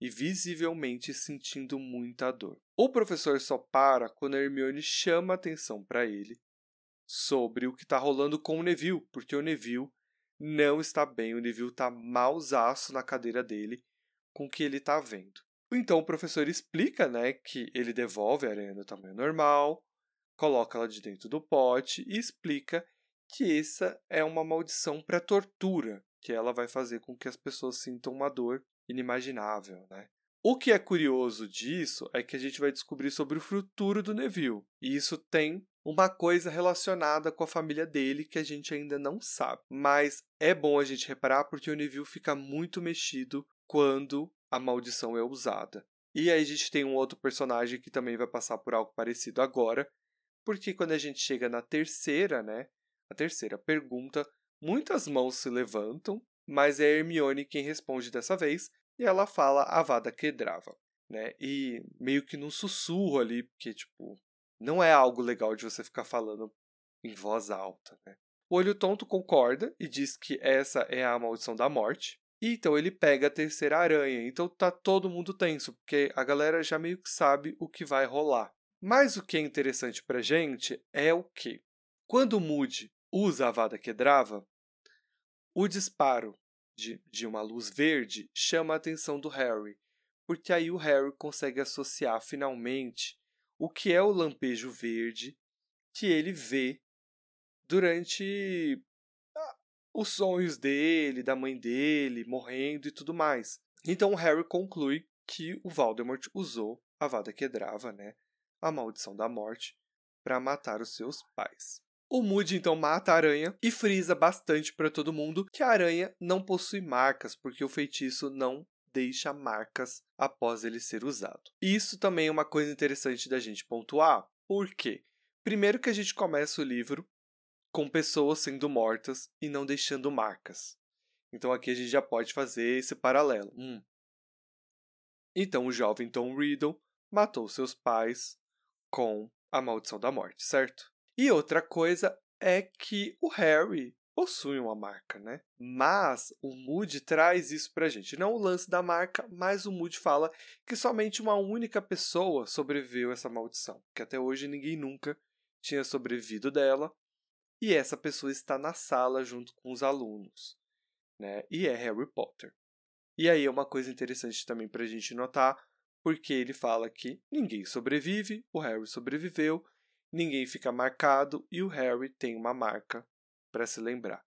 e visivelmente sentindo muita dor. O professor só para quando Hermione chama atenção para ele sobre o que está rolando com o Neville, porque o Neville não está bem, o Neville está mausaço na cadeira dele com o que ele está vendo. Então o professor explica né, que ele devolve a aranha no tamanho normal, coloca ela de dentro do pote e explica que essa é uma maldição para tortura, que ela vai fazer com que as pessoas sintam uma dor inimaginável, né? O que é curioso disso é que a gente vai descobrir sobre o futuro do Neville. E isso tem uma coisa relacionada com a família dele que a gente ainda não sabe. Mas é bom a gente reparar porque o Neville fica muito mexido quando a maldição é usada. E aí a gente tem um outro personagem que também vai passar por algo parecido agora, porque quando a gente chega na terceira, né? A terceira pergunta, muitas mãos se levantam mas é Hermione quem responde dessa vez, e ela fala Avada Kedavra, né? E meio que num sussurro ali, porque, tipo, não é algo legal de você ficar falando em voz alta, né? O Olho Tonto concorda e diz que essa é a maldição da morte. E então ele pega a terceira aranha. Então tá todo mundo tenso, porque a galera já meio que sabe o que vai rolar. Mas o que é interessante pra gente é o que? Quando o Moody usa a Avada Kedavra, o disparo de, de uma luz verde chama a atenção do Harry, porque aí o Harry consegue associar finalmente o que é o lampejo verde que ele vê durante ah, os sonhos dele, da mãe dele, morrendo e tudo mais. Então o Harry conclui que o Voldemort usou a Vada Kedavra, né, a maldição da morte, para matar os seus pais. O Moody então mata a aranha e frisa bastante para todo mundo que a aranha não possui marcas, porque o feitiço não deixa marcas após ele ser usado. Isso também é uma coisa interessante da gente pontuar, por quê? Primeiro que a gente começa o livro com pessoas sendo mortas e não deixando marcas. Então aqui a gente já pode fazer esse paralelo. Hum. Então o jovem Tom Riddle matou seus pais com a maldição da morte, certo? E outra coisa é que o Harry possui uma marca, né? Mas o Moody traz isso pra gente. Não o lance da marca, mas o Moody fala que somente uma única pessoa sobreviveu a essa maldição. Que até hoje ninguém nunca tinha sobrevivido dela. E essa pessoa está na sala junto com os alunos. né? E é Harry Potter. E aí é uma coisa interessante também para a gente notar, porque ele fala que ninguém sobrevive, o Harry sobreviveu, ninguém fica marcado e o Harry tem uma marca para se lembrar.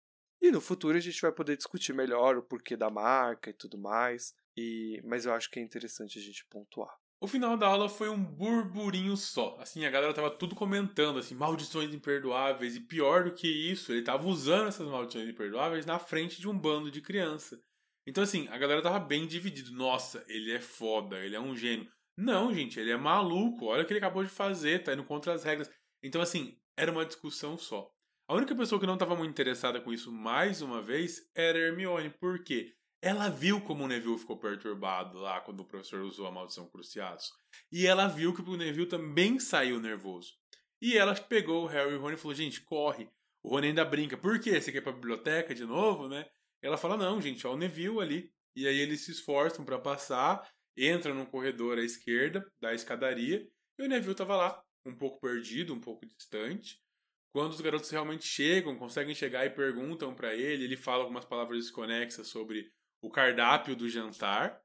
E no futuro a gente vai poder discutir melhor o porquê da marca e tudo mais, e mas eu acho que é interessante a gente pontuar. O final da aula foi um burburinho só. Assim, a galera tava tudo comentando, assim, maldições imperdoáveis. E pior do que isso, ele tava usando essas maldições imperdoáveis na frente de um bando de criança. Então, assim, a galera tava bem dividida. Nossa, ele é foda, ele é um gênio. Não, gente, ele é maluco. Olha o que ele acabou de fazer, tá indo contra as regras. Então, assim, era uma discussão só. A única pessoa que não estava muito interessada com isso, mais uma vez, era Hermione. Por quê? Ela viu como o Neville ficou perturbado lá quando o professor usou a maldição Cruciatus. E ela viu que o Neville também saiu nervoso. E ela pegou o Harry e o Rony e falou: gente, corre. O Rony ainda brinca: por quê? Você quer ir pra biblioteca de novo, né? Ela fala: não, gente, ó, o Neville ali. E aí eles se esforçam para passar, entram no corredor à esquerda da escadaria. E o Neville tava lá, um pouco perdido, um pouco distante. Quando os garotos realmente chegam, conseguem chegar e perguntam para ele, ele fala algumas palavras desconexas sobre o cardápio do jantar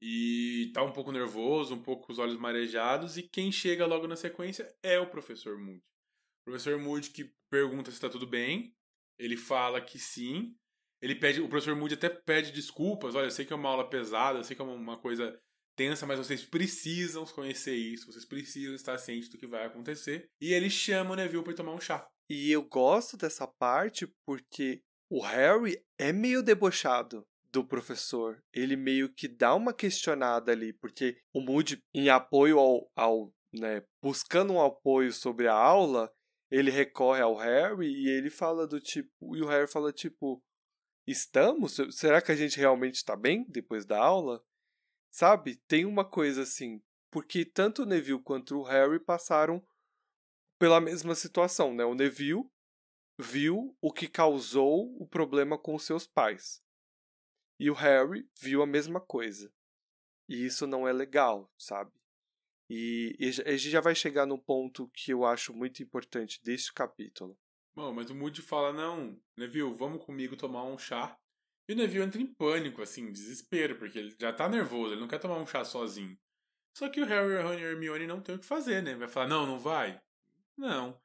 e tá um pouco nervoso, um pouco com os olhos marejados, e quem chega logo na sequência é o professor Moody. O professor Moody que pergunta se está tudo bem, ele fala que sim, ele pede, o professor Moody até pede desculpas, olha, eu sei que é uma aula pesada, eu sei que é uma coisa tensa, mas vocês precisam conhecer isso, vocês precisam estar cientes do que vai acontecer. E ele chama o Neville para tomar um chá. E eu gosto dessa parte porque o Harry é meio debochado do professor. Ele meio que dá uma questionada ali, porque o Moody, em apoio ao, ao né, buscando um apoio sobre a aula, ele recorre ao Harry e ele fala do tipo, e o Harry fala tipo, estamos? Será que a gente realmente está bem depois da aula? Sabe? Tem uma coisa assim, porque tanto o Neville quanto o Harry passaram pela mesma situação, né? O Neville viu o que causou o problema com seus pais. E o Harry viu a mesma coisa. E isso não é legal, sabe? E, e a gente já vai chegar no ponto que eu acho muito importante deste capítulo. Bom, mas o Moody fala: não, Neville, vamos comigo tomar um chá. E o Neville entra em pânico, assim, desespero, porque ele já tá nervoso, ele não quer tomar um chá sozinho. Só que o Harry, Ron e Hermione não tem o que fazer, né? Vai falar: não, não vai? Não.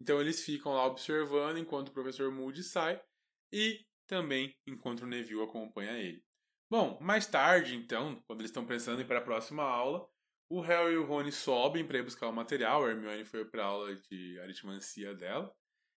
Então eles ficam lá observando enquanto o professor Moody sai e também enquanto o Neville acompanha ele. Bom, mais tarde, então, quando eles estão pensando em ir para a próxima aula, o Harry e o Rony sobem para ir buscar o material, a Hermione foi para a aula de aritmancia dela,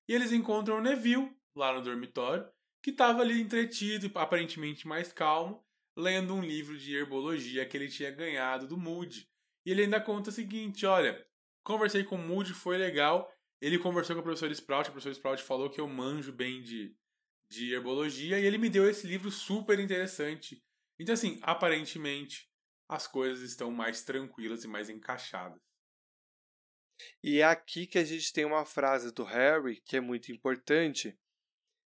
e eles encontram o Neville lá no dormitório, que estava ali entretido aparentemente mais calmo, lendo um livro de herbologia que ele tinha ganhado do Moody. E ele ainda conta o seguinte: olha, conversei com o Moody, foi legal. Ele conversou com o professor Sprout, o professor Sprout falou que eu manjo bem de, de herbologia e ele me deu esse livro super interessante. Então, assim, aparentemente as coisas estão mais tranquilas e mais encaixadas. E é aqui que a gente tem uma frase do Harry que é muito importante.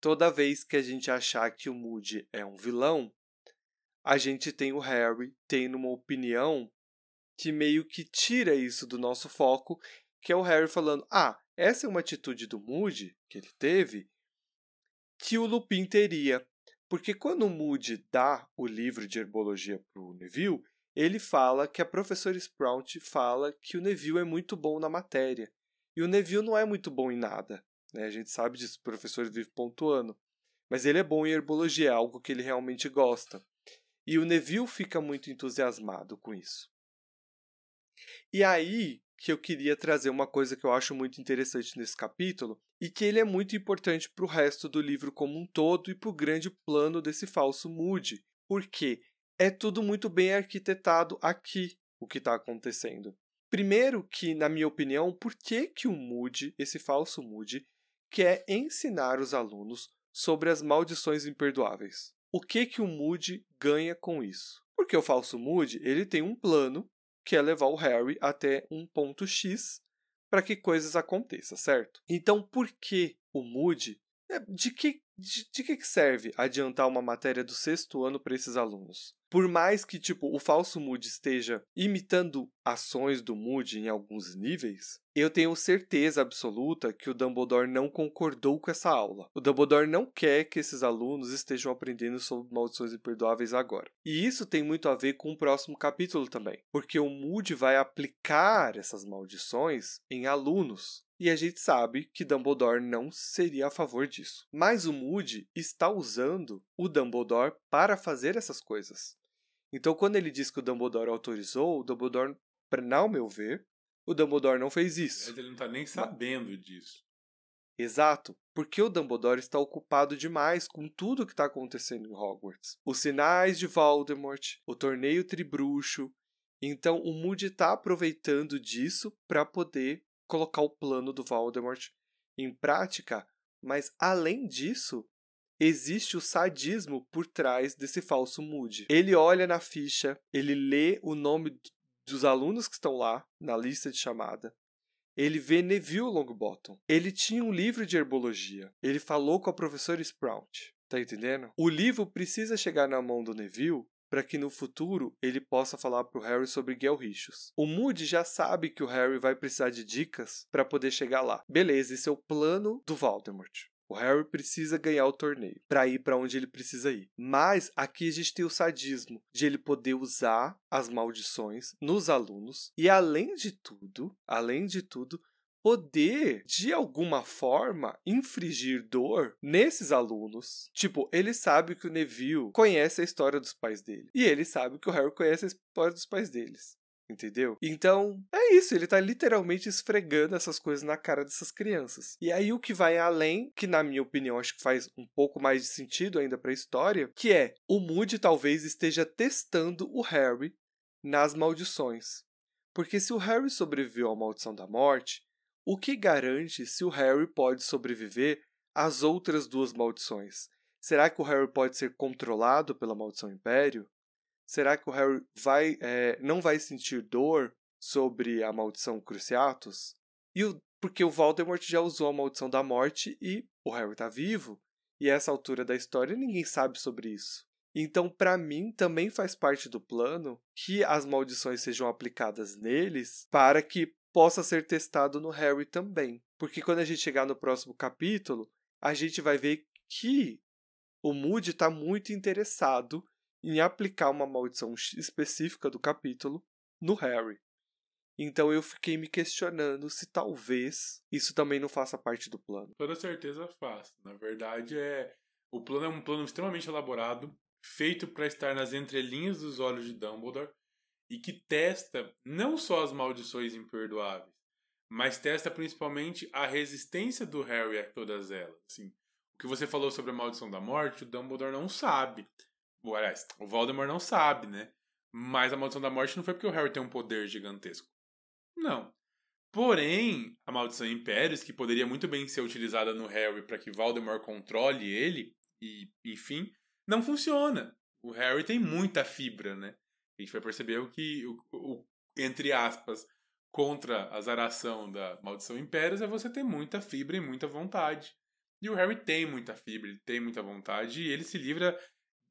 Toda vez que a gente achar que o Moody é um vilão, a gente tem o Harry tendo uma opinião que meio que tira isso do nosso foco, que é o Harry falando: "Ah, essa é uma atitude do Moody que ele teve que o Lupin teria. Porque quando o Moody dá o livro de herbologia para o Neville, ele fala que a professora Sprout fala que o Neville é muito bom na matéria. E o Neville não é muito bom em nada. Né? A gente sabe disso, o professor vive pontuando. Mas ele é bom em herbologia, é algo que ele realmente gosta. E o Neville fica muito entusiasmado com isso. E aí que eu queria trazer uma coisa que eu acho muito interessante nesse capítulo, e que ele é muito importante para o resto do livro como um todo e para o grande plano desse falso Moody, porque é tudo muito bem arquitetado aqui o que está acontecendo. Primeiro que, na minha opinião, por que, que o Moody, esse falso Moody, quer ensinar os alunos sobre as maldições imperdoáveis? O que que o Moody ganha com isso? Porque o falso Moody, ele tem um plano que é levar o Harry até um ponto X para que coisas aconteçam, certo? Então, por que o Moody? É, de que de, de que, que serve adiantar uma matéria do sexto ano para esses alunos? Por mais que, tipo, o falso Moody esteja imitando ações do Moody em alguns níveis, eu tenho certeza absoluta que o Dumbledore não concordou com essa aula. O Dumbledore não quer que esses alunos estejam aprendendo sobre maldições imperdoáveis agora. E isso tem muito a ver com o próximo capítulo também, porque o Moody vai aplicar essas maldições em alunos. E a gente sabe que Dumbledore não seria a favor disso. Mas o Moody está usando o Dumbledore para fazer essas coisas. Então, quando ele diz que o Dumbledore autorizou, o Dumbledore, não meu ver, o Dumbledore não fez isso. Ele não está nem sabendo disso. Exato, porque o Dumbledore está ocupado demais com tudo o que está acontecendo em Hogwarts. Os sinais de Voldemort, o torneio tribruxo. Então, o Moody está aproveitando disso para poder colocar o plano do Voldemort em prática. Mas, além disso, existe o sadismo por trás desse falso mood. Ele olha na ficha, ele lê o nome dos alunos que estão lá na lista de chamada. Ele vê Neville Longbottom. Ele tinha um livro de herbologia. Ele falou com a professora Sprout. Tá entendendo? O livro precisa chegar na mão do Neville para que no futuro ele possa falar para o Harry sobre Gelrichos. O Moody já sabe que o Harry vai precisar de dicas para poder chegar lá. Beleza, esse é o plano do Voldemort. O Harry precisa ganhar o torneio para ir para onde ele precisa ir. Mas aqui a gente tem o sadismo de ele poder usar as maldições nos alunos e além de tudo, além de tudo, poder, de alguma forma, infligir dor nesses alunos. Tipo, ele sabe que o Neville conhece a história dos pais dele. E ele sabe que o Harry conhece a história dos pais deles. Entendeu? Então, é isso, ele tá literalmente esfregando essas coisas na cara dessas crianças. E aí o que vai além, que na minha opinião acho que faz um pouco mais de sentido ainda para a história, que é o Moody talvez esteja testando o Harry nas maldições. Porque se o Harry sobreviveu à maldição da morte, o que garante se o Harry pode sobreviver às outras duas maldições? Será que o Harry pode ser controlado pela maldição Império? Será que o Harry vai, é, não vai sentir dor sobre a maldição Cruciatus? E o, porque o Voldemort já usou a maldição da morte e o Harry está vivo. E a essa altura da história ninguém sabe sobre isso. Então, para mim, também faz parte do plano que as maldições sejam aplicadas neles para que possa ser testado no Harry também. Porque quando a gente chegar no próximo capítulo, a gente vai ver que o Moody está muito interessado em aplicar uma maldição específica do capítulo no Harry. Então eu fiquei me questionando se talvez isso também não faça parte do plano. Toda certeza faz. Na verdade, é o plano é um plano extremamente elaborado, feito para estar nas entrelinhas dos olhos de Dumbledore e que testa não só as maldições imperdoáveis, mas testa principalmente a resistência do Harry a todas elas. Assim, o que você falou sobre a maldição da morte, o Dumbledore não sabe. Aliás, o Voldemort não sabe, né? Mas a maldição da morte não foi porque o Harry tem um poder gigantesco. Não. Porém, a maldição Impérios, que poderia muito bem ser utilizada no Harry para que Voldemort controle ele, e enfim, não funciona. O Harry tem muita fibra, né? A gente vai perceber o que, o, o, entre aspas, contra a zaração da maldição Impérios é você ter muita fibra e muita vontade. E o Harry tem muita fibra, ele tem muita vontade, e ele se livra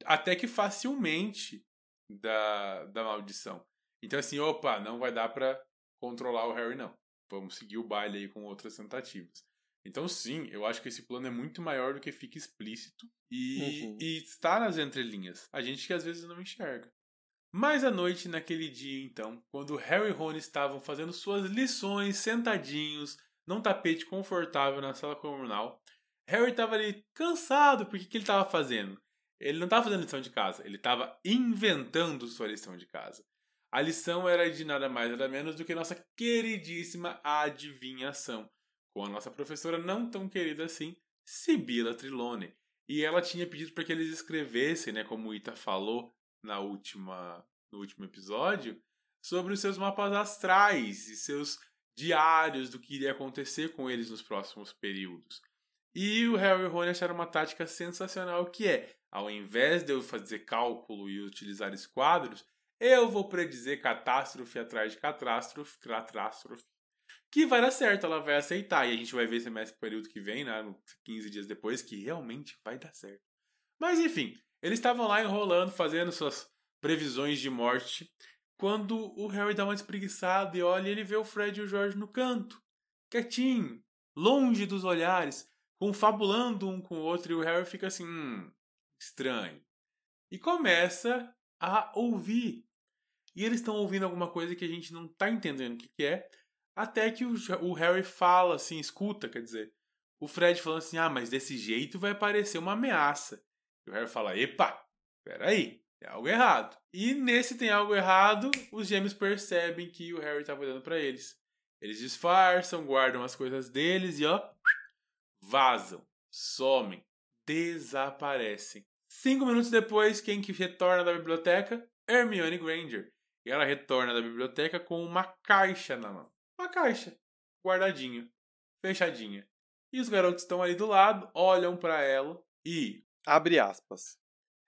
até que facilmente da, da maldição. Então, assim, opa, não vai dar para controlar o Harry, não. Vamos seguir o baile aí com outras tentativas. Então, sim, eu acho que esse plano é muito maior do que fica explícito e, uhum. e está nas entrelinhas. A gente que às vezes não enxerga. Mais à noite, naquele dia, então, quando Harry e Ron estavam fazendo suas lições sentadinhos num tapete confortável na sala comunal, Harry estava ali cansado, porque o que ele estava fazendo? Ele não estava fazendo lição de casa, ele estava inventando sua lição de casa. A lição era de nada mais nada menos do que nossa queridíssima adivinhação, com a nossa professora não tão querida assim, Sibila Trilone. E ela tinha pedido para que eles escrevessem, né, como o Ita falou na última, no último episódio, sobre os seus mapas astrais e seus diários do que iria acontecer com eles nos próximos períodos. E o Harry e o Rony acharam uma tática sensacional que é ao invés de eu fazer cálculo e utilizar esquadros, eu vou predizer catástrofe atrás de catástrofe, catástrofe, que vai dar certo, ela vai aceitar. E a gente vai ver semestre período que vem, né? 15 dias depois, que realmente vai dar certo. Mas enfim, eles estavam lá enrolando, fazendo suas previsões de morte, quando o Harry dá uma espreguiçada e olha ele vê o Fred e o George no canto, quietinho, longe dos olhares, confabulando um com o outro, e o Harry fica assim, hum, estranho. E começa a ouvir. E eles estão ouvindo alguma coisa que a gente não está entendendo o que, que é, até que o, o Harry fala assim, escuta, quer dizer, o Fred falando assim, ah, mas desse jeito vai parecer uma ameaça. E o Harry fala, epa, peraí, tem algo errado. E nesse tem algo errado, os gêmeos percebem que o Harry estava olhando para eles. Eles disfarçam, guardam as coisas deles e ó, vazam, somem, desaparecem. Cinco minutos depois, quem que retorna da biblioteca? Hermione Granger. E ela retorna da biblioteca com uma caixa na mão. Uma caixa, guardadinha, fechadinha. E os garotos estão ali do lado, olham para ela e. Abre aspas.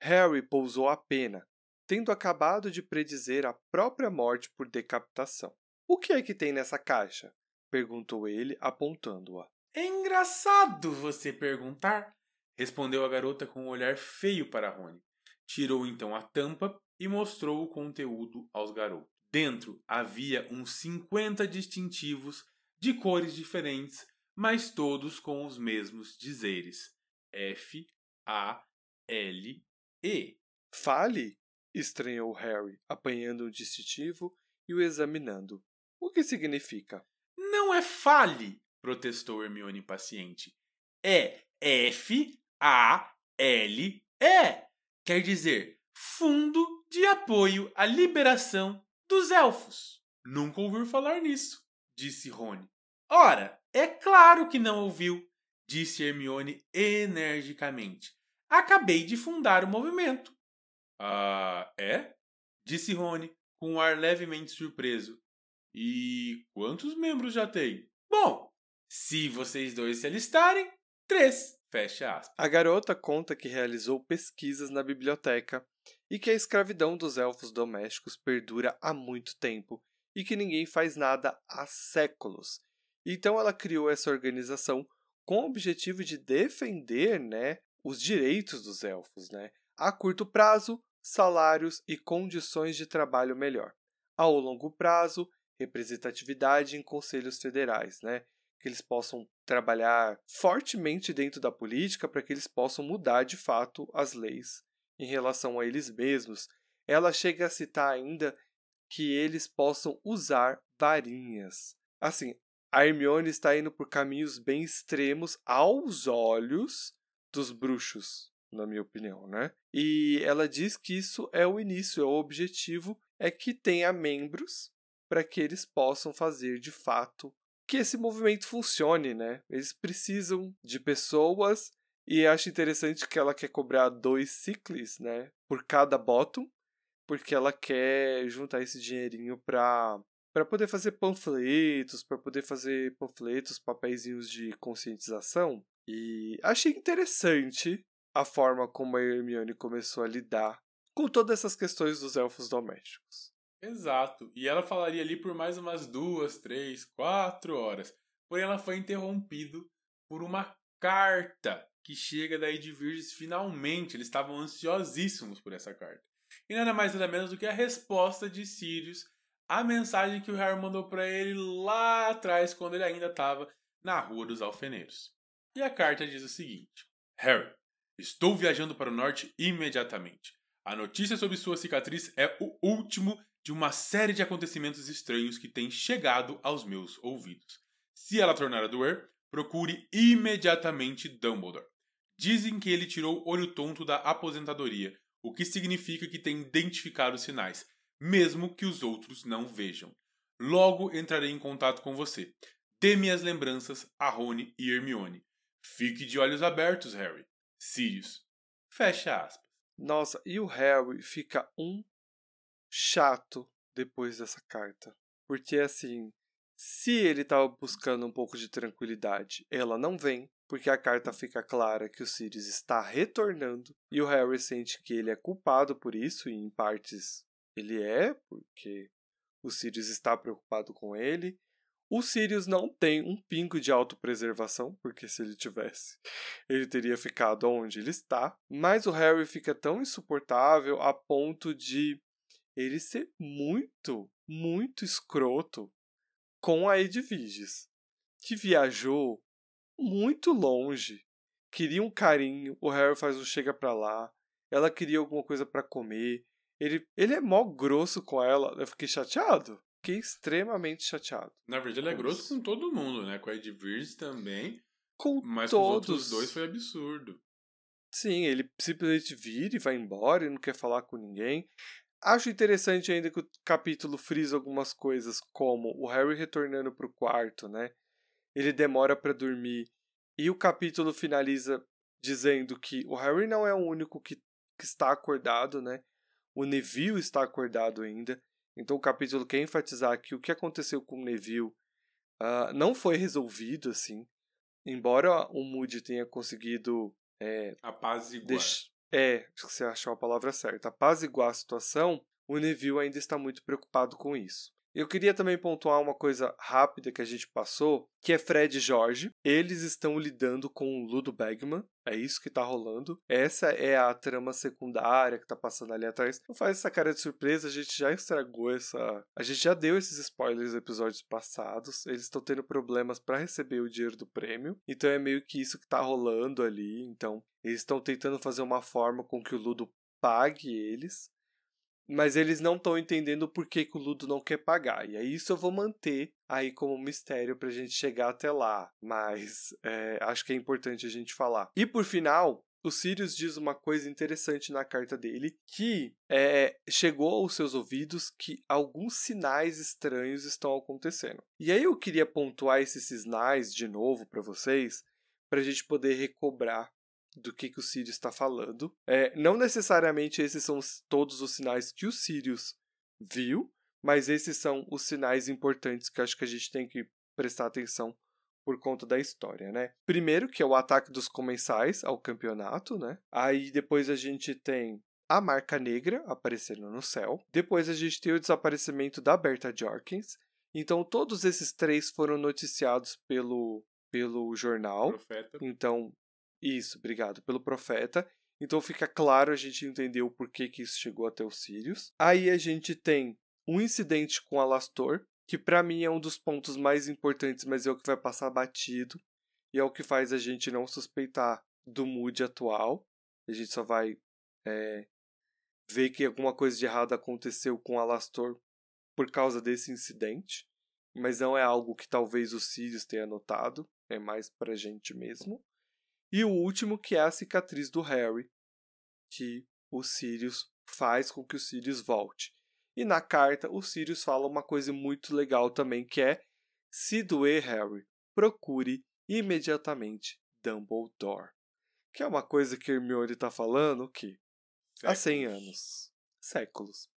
Harry pousou a pena, tendo acabado de predizer a própria morte por decapitação. O que é que tem nessa caixa? perguntou ele, apontando-a. É engraçado você perguntar, respondeu a garota com um olhar feio para Rony. Tirou então a tampa e mostrou o conteúdo aos garotos. Dentro havia uns 50 distintivos de cores diferentes, mas todos com os mesmos dizeres: F, A, L, E. Fale! estranhou Harry, apanhando um distintivo e o examinando. O que significa? Não é fale, protestou Hermione impaciente. É F A L E. Quer dizer, Fundo de Apoio à Liberação dos Elfos. Nunca ouviu falar nisso, disse Rony. Ora, é claro que não ouviu, disse Hermione energicamente. Acabei de fundar o movimento. Ah, é? Disse Rony, com um ar levemente surpreso. E quantos membros já tem? Bom, se vocês dois se alistarem, três. Fecha aspas. A garota conta que realizou pesquisas na biblioteca e que a escravidão dos elfos domésticos perdura há muito tempo e que ninguém faz nada há séculos. Então ela criou essa organização com o objetivo de defender, né, os direitos dos elfos, né, a curto prazo, salários e condições de trabalho melhor. Ao longo prazo, representatividade em conselhos federais, né? Que eles possam trabalhar fortemente dentro da política para que eles possam mudar de fato as leis em relação a eles mesmos. Ela chega a citar ainda que eles possam usar varinhas. Assim, a Hermione está indo por caminhos bem extremos aos olhos dos bruxos, na minha opinião, né? E ela diz que isso é o início, é o objetivo, é que tenha membros para que eles possam fazer de fato que esse movimento funcione, né? Eles precisam de pessoas e acho interessante que ela quer cobrar dois ciclos, né, por cada bottom, porque ela quer juntar esse dinheirinho para para poder fazer panfletos, para poder fazer panfletos, papeizinhos de conscientização. E achei interessante a forma como a Hermione começou a lidar com todas essas questões dos elfos domésticos. Exato. E ela falaria ali por mais umas duas, três, quatro horas. Porém, ela foi interrompido por uma carta que chega daí de Virgis finalmente. Eles estavam ansiosíssimos por essa carta. E nada mais nada menos do que a resposta de Sirius à mensagem que o Harry mandou para ele lá atrás, quando ele ainda estava na Rua dos Alfeneiros. E a carta diz o seguinte: Harry, estou viajando para o norte imediatamente. A notícia sobre sua cicatriz é o último de uma série de acontecimentos estranhos que têm chegado aos meus ouvidos. Se ela tornar a doer, procure imediatamente Dumbledore. Dizem que ele tirou olho tonto da aposentadoria, o que significa que tem identificado os sinais, mesmo que os outros não vejam. Logo entrarei em contato com você. Dê minhas lembranças a Rony e Hermione. Fique de olhos abertos, Harry. Sirius. Fecha aspas. Nossa, e o Harry fica um chato depois dessa carta. Porque assim, se ele estava buscando um pouco de tranquilidade, ela não vem, porque a carta fica clara que o Sirius está retornando e o Harry sente que ele é culpado por isso e em partes ele é, porque o Sirius está preocupado com ele. O Sirius não tem um pingo de autopreservação, porque se ele tivesse, ele teria ficado onde ele está. Mas o Harry fica tão insuportável a ponto de ele ser muito, muito escroto com a Edviges, que viajou muito longe, queria um carinho, o Harry faz um chega pra lá, ela queria alguma coisa para comer, ele, ele é mó grosso com ela, eu fiquei chateado. Fiquei extremamente chateado. Na verdade, ele é grosso com todo mundo, né? Com a Ed Virgis também. Com mas todos. com os outros dois foi absurdo. Sim, ele simplesmente vira e vai embora e não quer falar com ninguém. Acho interessante ainda que o capítulo frisa algumas coisas, como o Harry retornando pro quarto, né? Ele demora para dormir. E o capítulo finaliza dizendo que o Harry não é o único que, que está acordado, né? O Neville está acordado ainda. Então o capítulo quer enfatizar que o que aconteceu com o Neville uh, não foi resolvido assim. Embora o Moody tenha conseguido é, apaziguar. Deix... É, acho que você achou a palavra certa. Apaziguar a situação, o Neville ainda está muito preocupado com isso. Eu queria também pontuar uma coisa rápida que a gente passou, que é Fred e Jorge. Eles estão lidando com o Ludo Bagman. É isso que tá rolando. Essa é a trama secundária que tá passando ali atrás. Não faz essa cara de surpresa, a gente já estragou essa. A gente já deu esses spoilers nos episódios passados. Eles estão tendo problemas para receber o dinheiro do prêmio. Então é meio que isso que tá rolando ali. Então, eles estão tentando fazer uma forma com que o Ludo pague eles mas eles não estão entendendo por que, que, o Ludo não quer pagar. E aí isso eu vou manter aí como mistério para a gente chegar até lá. Mas é, acho que é importante a gente falar. E por final, o Sirius diz uma coisa interessante na carta dele, que é, chegou aos seus ouvidos que alguns sinais estranhos estão acontecendo. E aí eu queria pontuar esses sinais de novo para vocês, para a gente poder recobrar do que, que o Sirius está falando. É, não necessariamente esses são todos os sinais que o Sirius viu, mas esses são os sinais importantes que acho que a gente tem que prestar atenção por conta da história, né? Primeiro, que é o ataque dos comensais ao campeonato, né? Aí depois a gente tem a marca negra aparecendo no céu. Depois a gente tem o desaparecimento da Berta Jorkins. Então todos esses três foram noticiados pelo pelo jornal. Profeta. Então isso, obrigado. Pelo profeta. Então fica claro a gente entender o porquê que isso chegou até os Sirius. Aí a gente tem um incidente com Alastor, que para mim é um dos pontos mais importantes, mas é o que vai passar batido. E é o que faz a gente não suspeitar do mood atual. A gente só vai é, ver que alguma coisa de errado aconteceu com Alastor por causa desse incidente. Mas não é algo que talvez o Sirius tenha notado. É mais pra gente mesmo. E o último, que é a cicatriz do Harry, que o Sirius faz com que o Sirius volte. E na carta, o Sirius fala uma coisa muito legal também, que é: se doer, Harry, procure imediatamente Dumbledore. Que é uma coisa que Hermione está falando o quê? Há 100 anos. Séculos.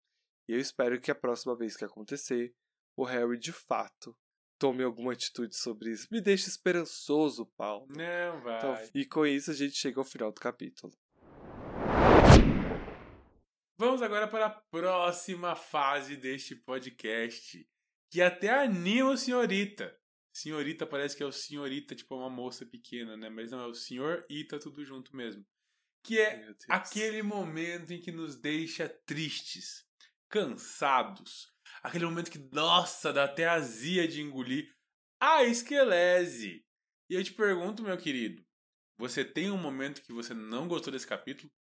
E eu espero que a próxima vez que acontecer, o Harry de fato tome alguma atitude sobre isso. Me deixa esperançoso, Paulo. Não, vai. Então, e com isso a gente chega ao final do capítulo. Vamos agora para a próxima fase deste podcast, que até anima o senhorita. Senhorita parece que é o senhorita, tipo uma moça pequena, né? Mas não, é o senhor Ita tudo junto mesmo. Que é aquele momento em que nos deixa tristes, cansados, Aquele momento que, nossa, dá até azia de engolir. A esquelese! E eu te pergunto, meu querido, você tem um momento que você não gostou desse capítulo?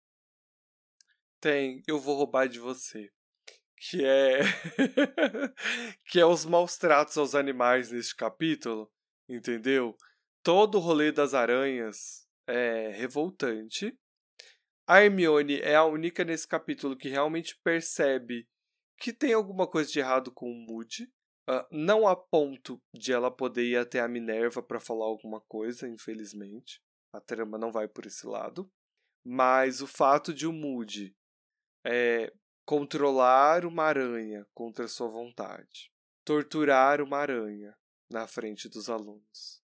Tem, eu vou roubar de você. Que é. que é os maus tratos aos animais neste capítulo. Entendeu? Todo o rolê das aranhas é revoltante. A Hermione é a única nesse capítulo que realmente percebe que tem alguma coisa de errado com o Moody. Uh, não a ponto de ela poder ir até a Minerva para falar alguma coisa, infelizmente. A trama não vai por esse lado. Mas o fato de o Moody é, controlar uma aranha contra sua vontade, torturar uma aranha na frente dos alunos,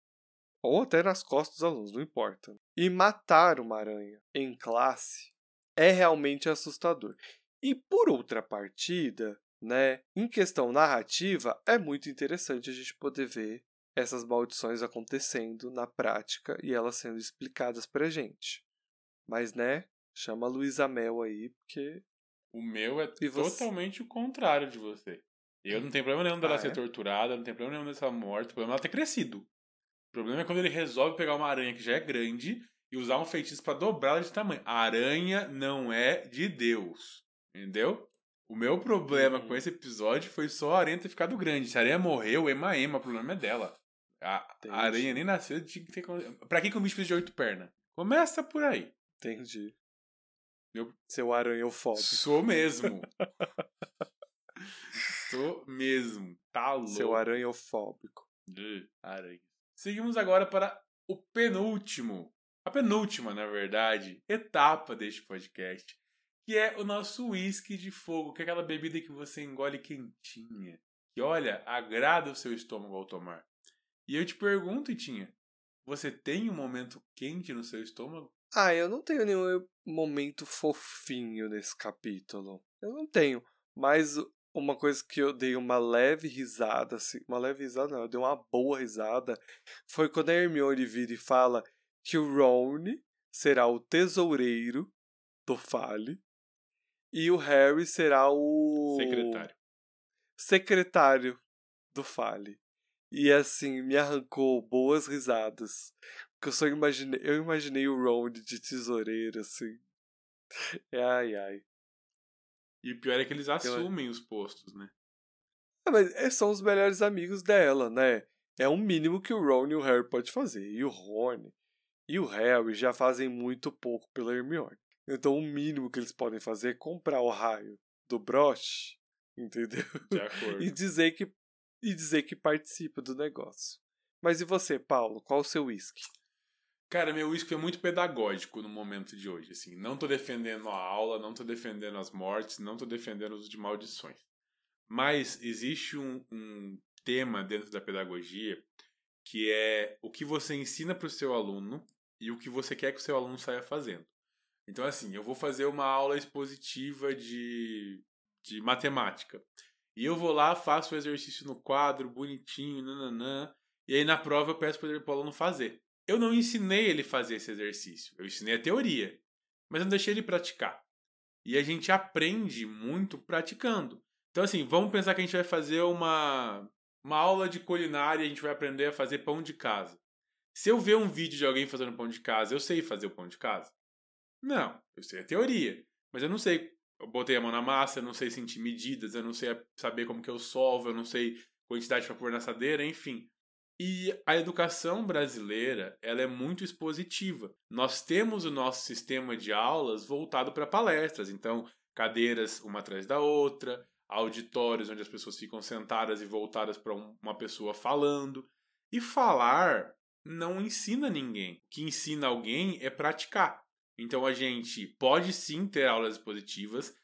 ou até nas costas dos alunos, não importa, e matar uma aranha em classe é realmente assustador. E por outra partida, né? Em questão narrativa, é muito interessante a gente poder ver essas maldições acontecendo na prática e elas sendo explicadas pra gente. Mas, né, chama a Luísa Mel aí, porque. O meu é E você? totalmente o contrário de você. Eu não tenho problema nenhum dela Ah, ser é? torturada, não tenho problema nenhum dessa morte, o problema é ela ter crescido. O problema é quando ele resolve pegar uma aranha que já é grande e usar um feitiço pra dobrá-la de tamanho. A aranha não é de Deus. Entendeu? O meu problema Uhum. com esse episódio foi só a aranha ter ficado grande. Se a aranha morreu, ema ema, o problema é dela. A, a aranha nem nasceu, tinha que ter. Pra que que um bicho precisa de oito pernas? Começa por aí. Entendi. Eu- Seu aranhofóbico. Sou mesmo. Sou mesmo. Tá louco. Seu aranhofóbico. Ugh, aranha. Seguimos agora para o penúltimo, a penúltima, na verdade, etapa deste podcast, que é o nosso whisky de fogo, que é aquela bebida que você engole quentinha, que olha, agrada o seu estômago ao tomar. E eu te pergunto, Itinha, você tem um momento quente no seu estômago? Ah, eu não tenho nenhum momento fofinho nesse capítulo. Eu não tenho. Mas uma coisa que eu dei uma leve risada, assim, uma leve risada não, eu dei uma boa risada, foi quando a Hermione vira e fala que o Ron será o tesoureiro do Fale e o Harry será o Secretário. secretário do Fale. E assim, me arrancou boas risadas. Porque eu só imaginei, eu imaginei o Ron de tesoureiro, assim. Ai, ai. E o pior é que eles assumem os postos, né? Ah, mas é- são os melhores amigos dela, né? É o mínimo que o Ron e o Harry pode fazer. E o Rony e o Harry já fazem muito pouco pela Hermione. Então o mínimo que eles podem fazer é comprar o raio do broche, entendeu? De acordo. E dizer que e dizer que participa do negócio. Mas e você, Paulo? Qual o seu uísque? Cara, meu uísque é muito pedagógico no momento de hoje, assim. Não tô defendendo a aula, não tô defendendo as mortes, não tô defendendo o uso de maldições. Mas existe um, um tema dentro da pedagogia que é o que você ensina para o seu aluno e o que você quer que o seu aluno saia fazendo. Então, assim, eu vou fazer uma aula expositiva de, de matemática. E eu vou lá, faço o exercício no quadro, bonitinho, nananã. E aí na prova eu peço para o aluno fazer. Eu não ensinei ele fazer esse exercício. Eu ensinei a teoria. Mas eu não deixei ele praticar. E a gente aprende muito praticando. Então, assim, vamos pensar que a gente vai fazer uma, uma aula de culinária e a gente vai aprender a fazer pão de casa. Se eu ver um vídeo de alguém fazendo pão de casa, eu sei fazer o pão de casa? Não, eu sei a teoria. Mas eu não sei. Eu botei a mão na massa, eu não sei sentir medidas, eu não sei saber como que eu solvo, eu não sei quantidade para pôr na assadeira, enfim. E a educação brasileira, ela é muito expositiva. Nós temos o nosso sistema de aulas voltado para palestras, então cadeiras uma atrás da outra, auditórios onde as pessoas ficam sentadas e voltadas para um, uma pessoa falando. E falar não ensina ninguém. O que ensina alguém é praticar. Então a gente pode sim ter aulas expositivas,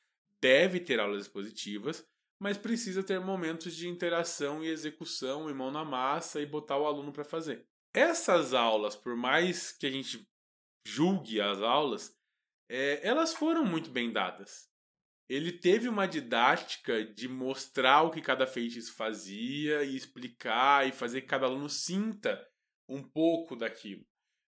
deve ter aulas expositivas, mas precisa ter momentos de interação e execução e mão na massa e botar o aluno para fazer. Essas aulas, por mais que a gente julgue as aulas, é, elas foram muito bem dadas. Ele teve uma didática de mostrar o que cada feitiço fazia e explicar e fazer que cada aluno sinta um pouco daquilo.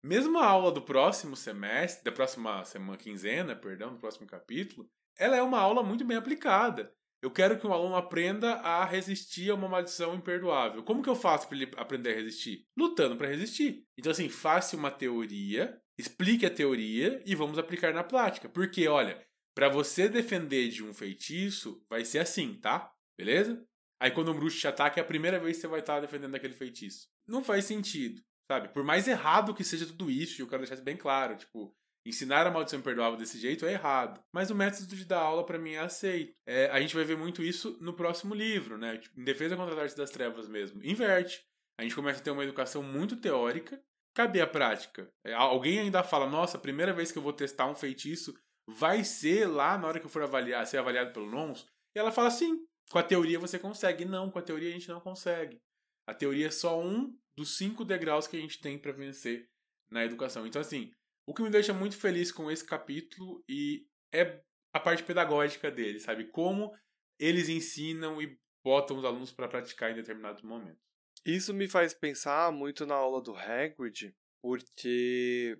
Mesmo a aula do próximo semestre, da próxima semana quinzena, perdão, do próximo capítulo, ela é uma aula muito bem aplicada. Eu quero que o aluno aprenda a resistir a uma maldição imperdoável. Como que eu faço para ele aprender a resistir? Lutando para resistir. Então, assim, faça uma teoria, explique a teoria e vamos aplicar na prática. Porque, olha, para você defender de um feitiço, vai ser assim, tá? Beleza? Aí quando um bruxo te ataca, é a primeira vez que você vai estar defendendo aquele feitiço. Não faz sentido, sabe? Por mais errado que seja tudo isso, e eu quero deixar isso bem claro, tipo, ensinar a maldição imperdoável desse jeito é errado. Mas o método de dar aula, para mim, é aceito. É, a gente vai ver muito isso no próximo livro, né? Tipo, em Defesa contra a Arte das Trevas mesmo. Inverte. A gente começa a ter uma educação muito teórica. Cadê a prática? É, alguém ainda fala, nossa, a primeira vez que eu vou testar um feitiço vai ser lá na hora que eu for avaliar, ser avaliado pelo NONS. E ela fala, sim, com a teoria você consegue. Não, com a teoria a gente não consegue. A teoria é só um dos cinco degraus que a gente tem para vencer na educação. Então, assim, o que me deixa muito feliz com esse capítulo e é a parte pedagógica dele, sabe? Como eles ensinam e botam os alunos para praticar em determinados momentos. Isso me faz pensar muito na aula do Hagrid, porque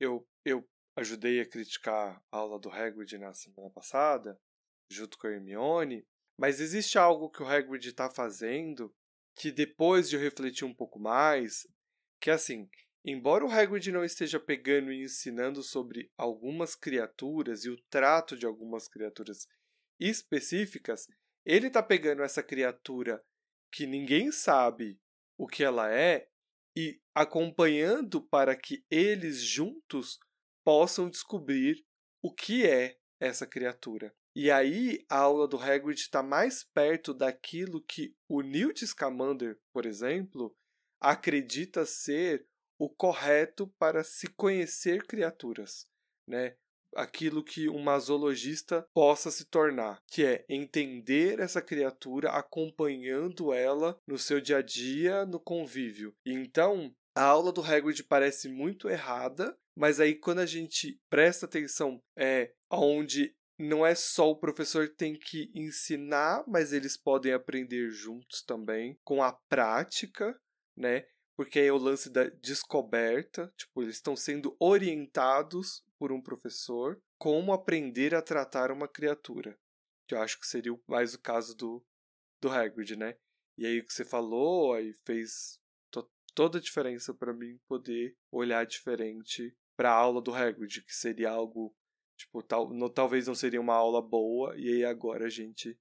eu, eu ajudei a criticar a aula do Hagrid na semana passada, junto com a Hermione, mas existe algo que o Hagrid está fazendo que depois de eu refletir um pouco mais, que é assim, embora o Hagrid não esteja pegando e ensinando sobre algumas criaturas e o trato de algumas criaturas específicas, ele está pegando essa criatura que ninguém sabe o que ela é e acompanhando para que eles juntos possam descobrir o que é essa criatura. E aí a aula do Hagrid está mais perto daquilo que o Newt Scamander, por exemplo, acredita ser o correto para se conhecer criaturas, né? Aquilo que um zoologista possa se tornar, que é entender essa criatura acompanhando ela no seu dia a dia, no convívio. Então, a aula do Hagrid parece muito errada, mas aí quando a gente presta atenção é onde não é só o professor que tem que ensinar, mas eles podem aprender juntos também, com a prática, né? Porque aí é o lance da descoberta, tipo, eles estão sendo orientados por um professor como aprender a tratar uma criatura. Que eu acho que seria mais o caso do, do Hagrid, né? E aí o que você falou, aí fez to toda a diferença para mim poder olhar diferente para a aula do Hagrid, que seria algo Tipo, tal, no, talvez não seria uma aula boa, e aí agora a gente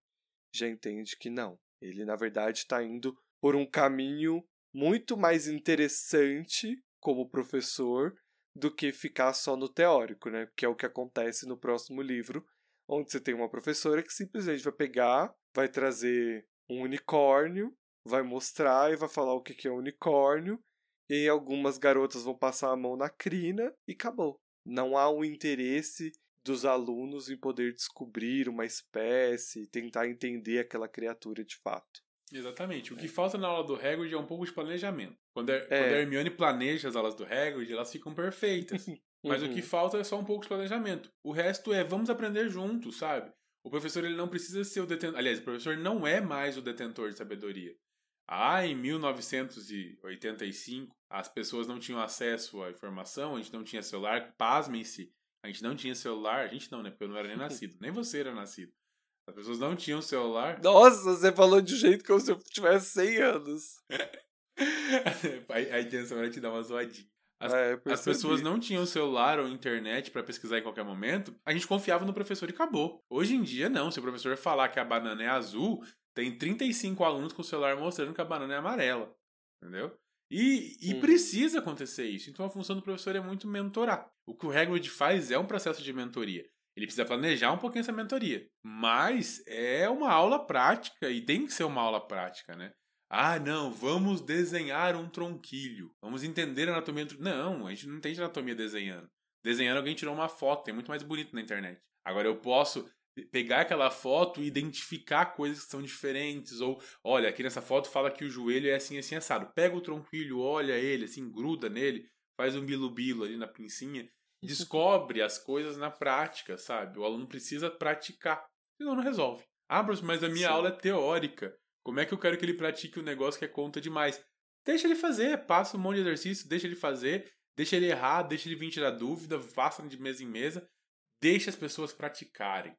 já entende que não. Ele, na verdade, está indo por um caminho muito mais interessante como professor do que ficar só no teórico, né? Que é o que acontece no próximo livro, onde você tem uma professora que simplesmente vai pegar, vai trazer um unicórnio, vai mostrar e vai falar o que é um unicórnio, e algumas garotas vão passar a mão na crina e acabou. Não há um interesse dos alunos em poder descobrir uma espécie, tentar entender aquela criatura de fato. Exatamente. O que é. falta na aula do Hagrid é um pouco de planejamento. Quando a, é. quando a Hermione planeja as aulas do Hagrid, elas ficam perfeitas. Mas uhum. o que falta é só um pouco de planejamento. O resto é vamos aprender juntos, sabe? O professor ele não precisa ser o detentor. Aliás, o professor não é mais o detentor de sabedoria. Ah, em 1985, as pessoas não tinham acesso à informação, a gente não tinha celular, pasmem-se. A gente não tinha celular, a gente não, né? Porque eu não era nem nascido. nem você era nascido. As pessoas não tinham celular. Nossa, você falou de um jeito como se eu tivesse 100 anos. a, intenção era te dar uma zoadinha. As, é, as, pessoas não tinham celular ou internet para pesquisar em qualquer momento, a gente confiava no professor e acabou. Hoje em dia, não. Se o professor falar que a banana é azul, tem 35 alunos com o celular mostrando que a banana é amarela. Entendeu? E, e hum. precisa acontecer isso. Então a função do professor é muito mentorar. O que o Hagrid faz é um processo de mentoria. Ele precisa planejar um pouquinho essa mentoria. Mas é uma aula prática e tem que ser uma aula prática, né? Ah, não, vamos desenhar um tronquilho. Vamos entender a anatomia do Não, a gente não entende anatomia desenhando. Desenhando, alguém tirou uma foto, é muito mais bonito na internet. Agora eu posso pegar aquela foto e identificar coisas que são diferentes. Ou, olha, aqui nessa foto fala que o joelho é assim, assim, assado. Pega o tronquilho, olha ele, assim, gruda nele, faz um bilo-bilo ali na pincinha. Descobre as coisas na prática, sabe? O aluno precisa praticar, senão não resolve. Ah, mas a minha Sim. aula é teórica. Como é que eu quero que ele pratique o um negócio que é conta demais? Deixa ele fazer, passa um monte de exercício, deixa ele fazer, deixa ele errar, deixa ele vir tirar dúvida, faça de mesa em mesa, deixa as pessoas praticarem.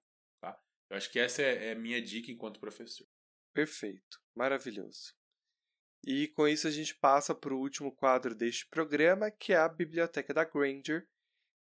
Eu acho que essa é a minha dica enquanto professor. Perfeito, maravilhoso. E com isso a gente passa para o último quadro deste programa, que é a Biblioteca da Granger.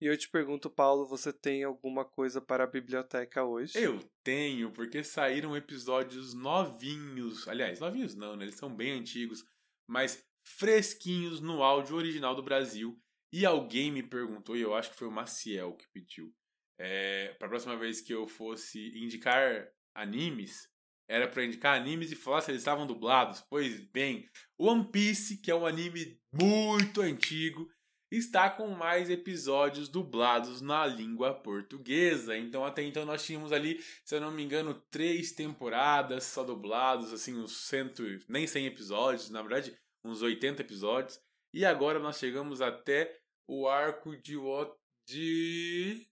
E eu te pergunto, Paulo, você tem alguma coisa para a biblioteca hoje? Eu tenho, porque saíram episódios novinhos. Aliás, novinhos não, né? Eles são bem antigos, mas fresquinhos no áudio original do Brasil. E alguém me perguntou, e eu acho que foi o Maciel que pediu, é, para a próxima vez que eu fosse indicar animes, era para indicar animes e falar se eles estavam dublados. Pois bem, One Piece, que é um anime muito antigo, está com mais episódios dublados na língua portuguesa. Então, até então, nós tínhamos ali, se eu não me engano, três temporadas só dublados, assim, uns cento, nem 100 episódios, na verdade, uns 80 episódios. E agora nós chegamos até o arco de, de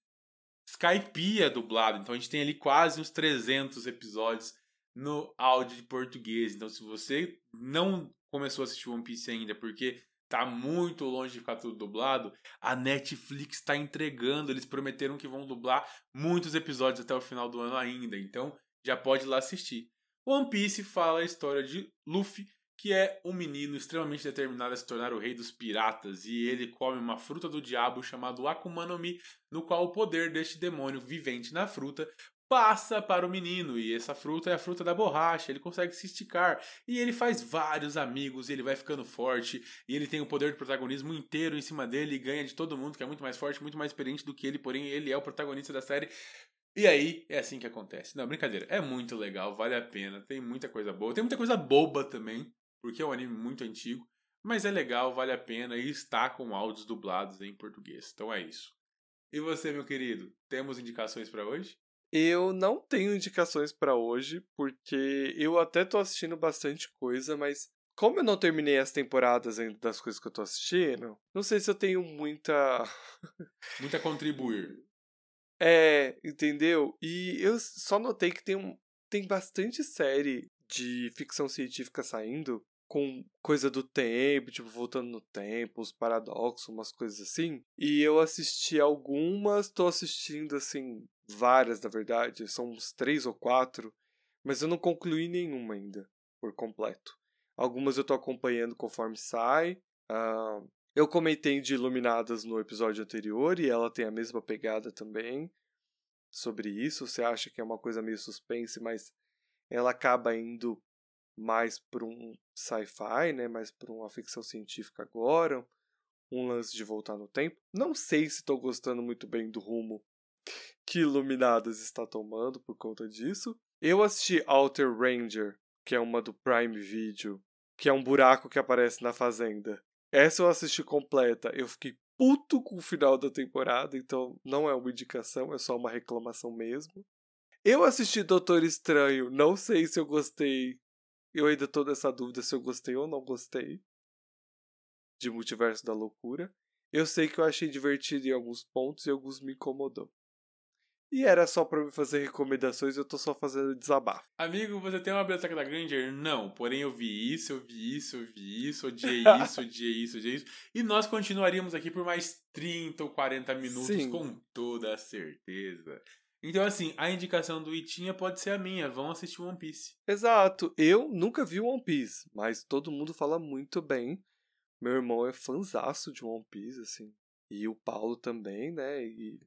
skypia dublado. Então a gente tem ali quase uns 300 episódios no áudio de português. Então se você não começou a assistir One Piece ainda porque tá muito longe de ficar tudo dublado, a Netflix está entregando. Eles prometeram que vão dublar muitos episódios até o final do ano ainda. Então já pode ir lá assistir. One Piece fala a história de Luffy, que é um menino extremamente determinado a se tornar o rei dos piratas, e ele come uma fruta do diabo chamado Akuma no Mi, no qual o poder deste demônio vivente na fruta passa para o menino, e essa fruta é a fruta da borracha, ele consegue se esticar, e ele faz vários amigos, e ele vai ficando forte, e ele tem o poder de protagonismo inteiro em cima dele, e ganha de todo mundo, que é muito mais forte, muito mais experiente do que ele, porém ele é o protagonista da série, e aí, é assim que acontece. Não, brincadeira. É muito legal, vale a pena. Tem muita coisa boa. Tem muita coisa boba também porque é um anime muito antigo, mas é legal, vale a pena e está com áudios dublados em português. Então é isso. E você, meu querido, temos indicações para hoje? Eu não tenho indicações para hoje, porque eu até tô assistindo bastante coisa, mas como eu não terminei as temporadas ainda das coisas que eu tô assistindo, não sei se eu tenho muita. muita a contribuir. É, entendeu? E eu só notei que tem, um, tem bastante série de ficção científica saindo com coisa do tempo, tipo, voltando no tempo, os paradoxos, umas coisas assim. E eu assisti algumas, tô assistindo, assim, várias, na verdade, são uns três ou quatro, mas eu não concluí nenhuma ainda, por completo. Algumas eu tô acompanhando conforme sai. Uh, eu comentei de Iluminadas no episódio anterior e ela tem a mesma pegada também sobre isso. Você acha que é uma coisa meio suspense, mas ela acaba indo mais para um sci-fi, né, mais para uma ficção científica agora, um lance de voltar no tempo. Não sei se estou gostando muito bem do rumo que Iluminadas está tomando por conta disso. Eu assisti Outer Ranger, que é uma do Prime Video, que é um buraco que aparece na fazenda. Essa eu assisti completa. Eu fiquei puto com o final da temporada, então não é uma indicação, é só uma reclamação mesmo. Eu assisti Doutor Estranho, não sei se eu gostei. Eu ainda tô nessa dúvida se eu gostei ou não gostei. De Multiverso da Loucura. Eu sei que eu achei divertido em alguns pontos e alguns me incomodou. E era só para me fazer recomendações, eu tô só fazendo desabafo. Amigo, você tem uma biblioteca da Granger? Não, porém eu vi isso, eu vi isso, eu vi isso, odiei isso, odiei isso, odiei isso. E nós continuaríamos aqui por mais 30 ou 40 minutos, Sim. com toda certeza. Então, assim, a indicação do Itinha pode ser a minha. Vão assistir One Piece. Exato. Eu nunca vi One Piece, mas todo mundo fala muito bem. Meu irmão é fanzaço de One Piece, assim. E o Paulo também, né? E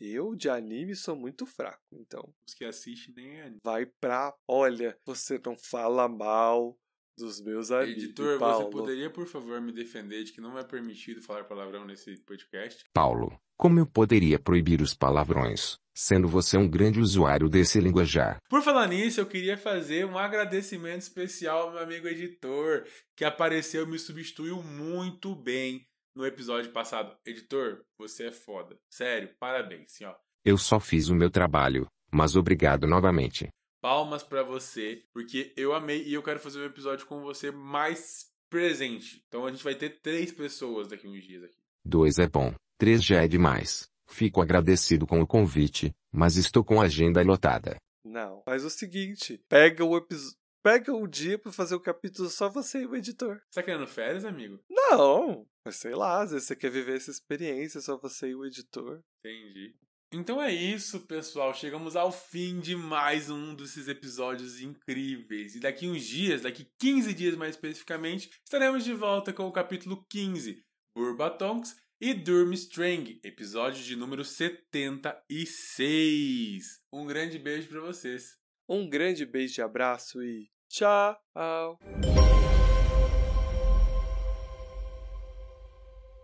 eu de anime sou muito fraco, então. Os que assistem nem é anime. Vai pra. Olha, você não fala mal dos meus amigos. Editor, Paulo. você poderia, por favor, me defender de que não é permitido falar palavrão nesse podcast? Paulo, como eu poderia proibir os palavrões, sendo você um grande usuário desse linguajar? Por falar nisso, eu queria fazer um agradecimento especial ao meu amigo editor, que apareceu e me substituiu muito bem no episódio passado. Editor, você é foda. Sério, parabéns, ó. Eu só fiz o meu trabalho, mas obrigado novamente palmas para você, porque eu amei e eu quero fazer um episódio com você mais presente. Então a gente vai ter três pessoas daqui uns dias aqui. Dois é bom, três já é demais. Fico agradecido com o convite, mas estou com a agenda lotada. Não, faz o seguinte, pega o episódio. Pega o dia pra fazer o capítulo só você e o editor. Você tá querendo férias, amigo? Não, mas sei lá, às vezes você quer viver essa experiência só você e o editor. Entendi. Então é isso, pessoal. Chegamos ao fim de mais um desses episódios incríveis. E daqui uns dias, daqui 15 dias mais especificamente, estaremos de volta com o capítulo 15, Burbatonks e Durmstrang, episódio de número 76. Um grande beijo para vocês. Um grande beijo e abraço e tchau!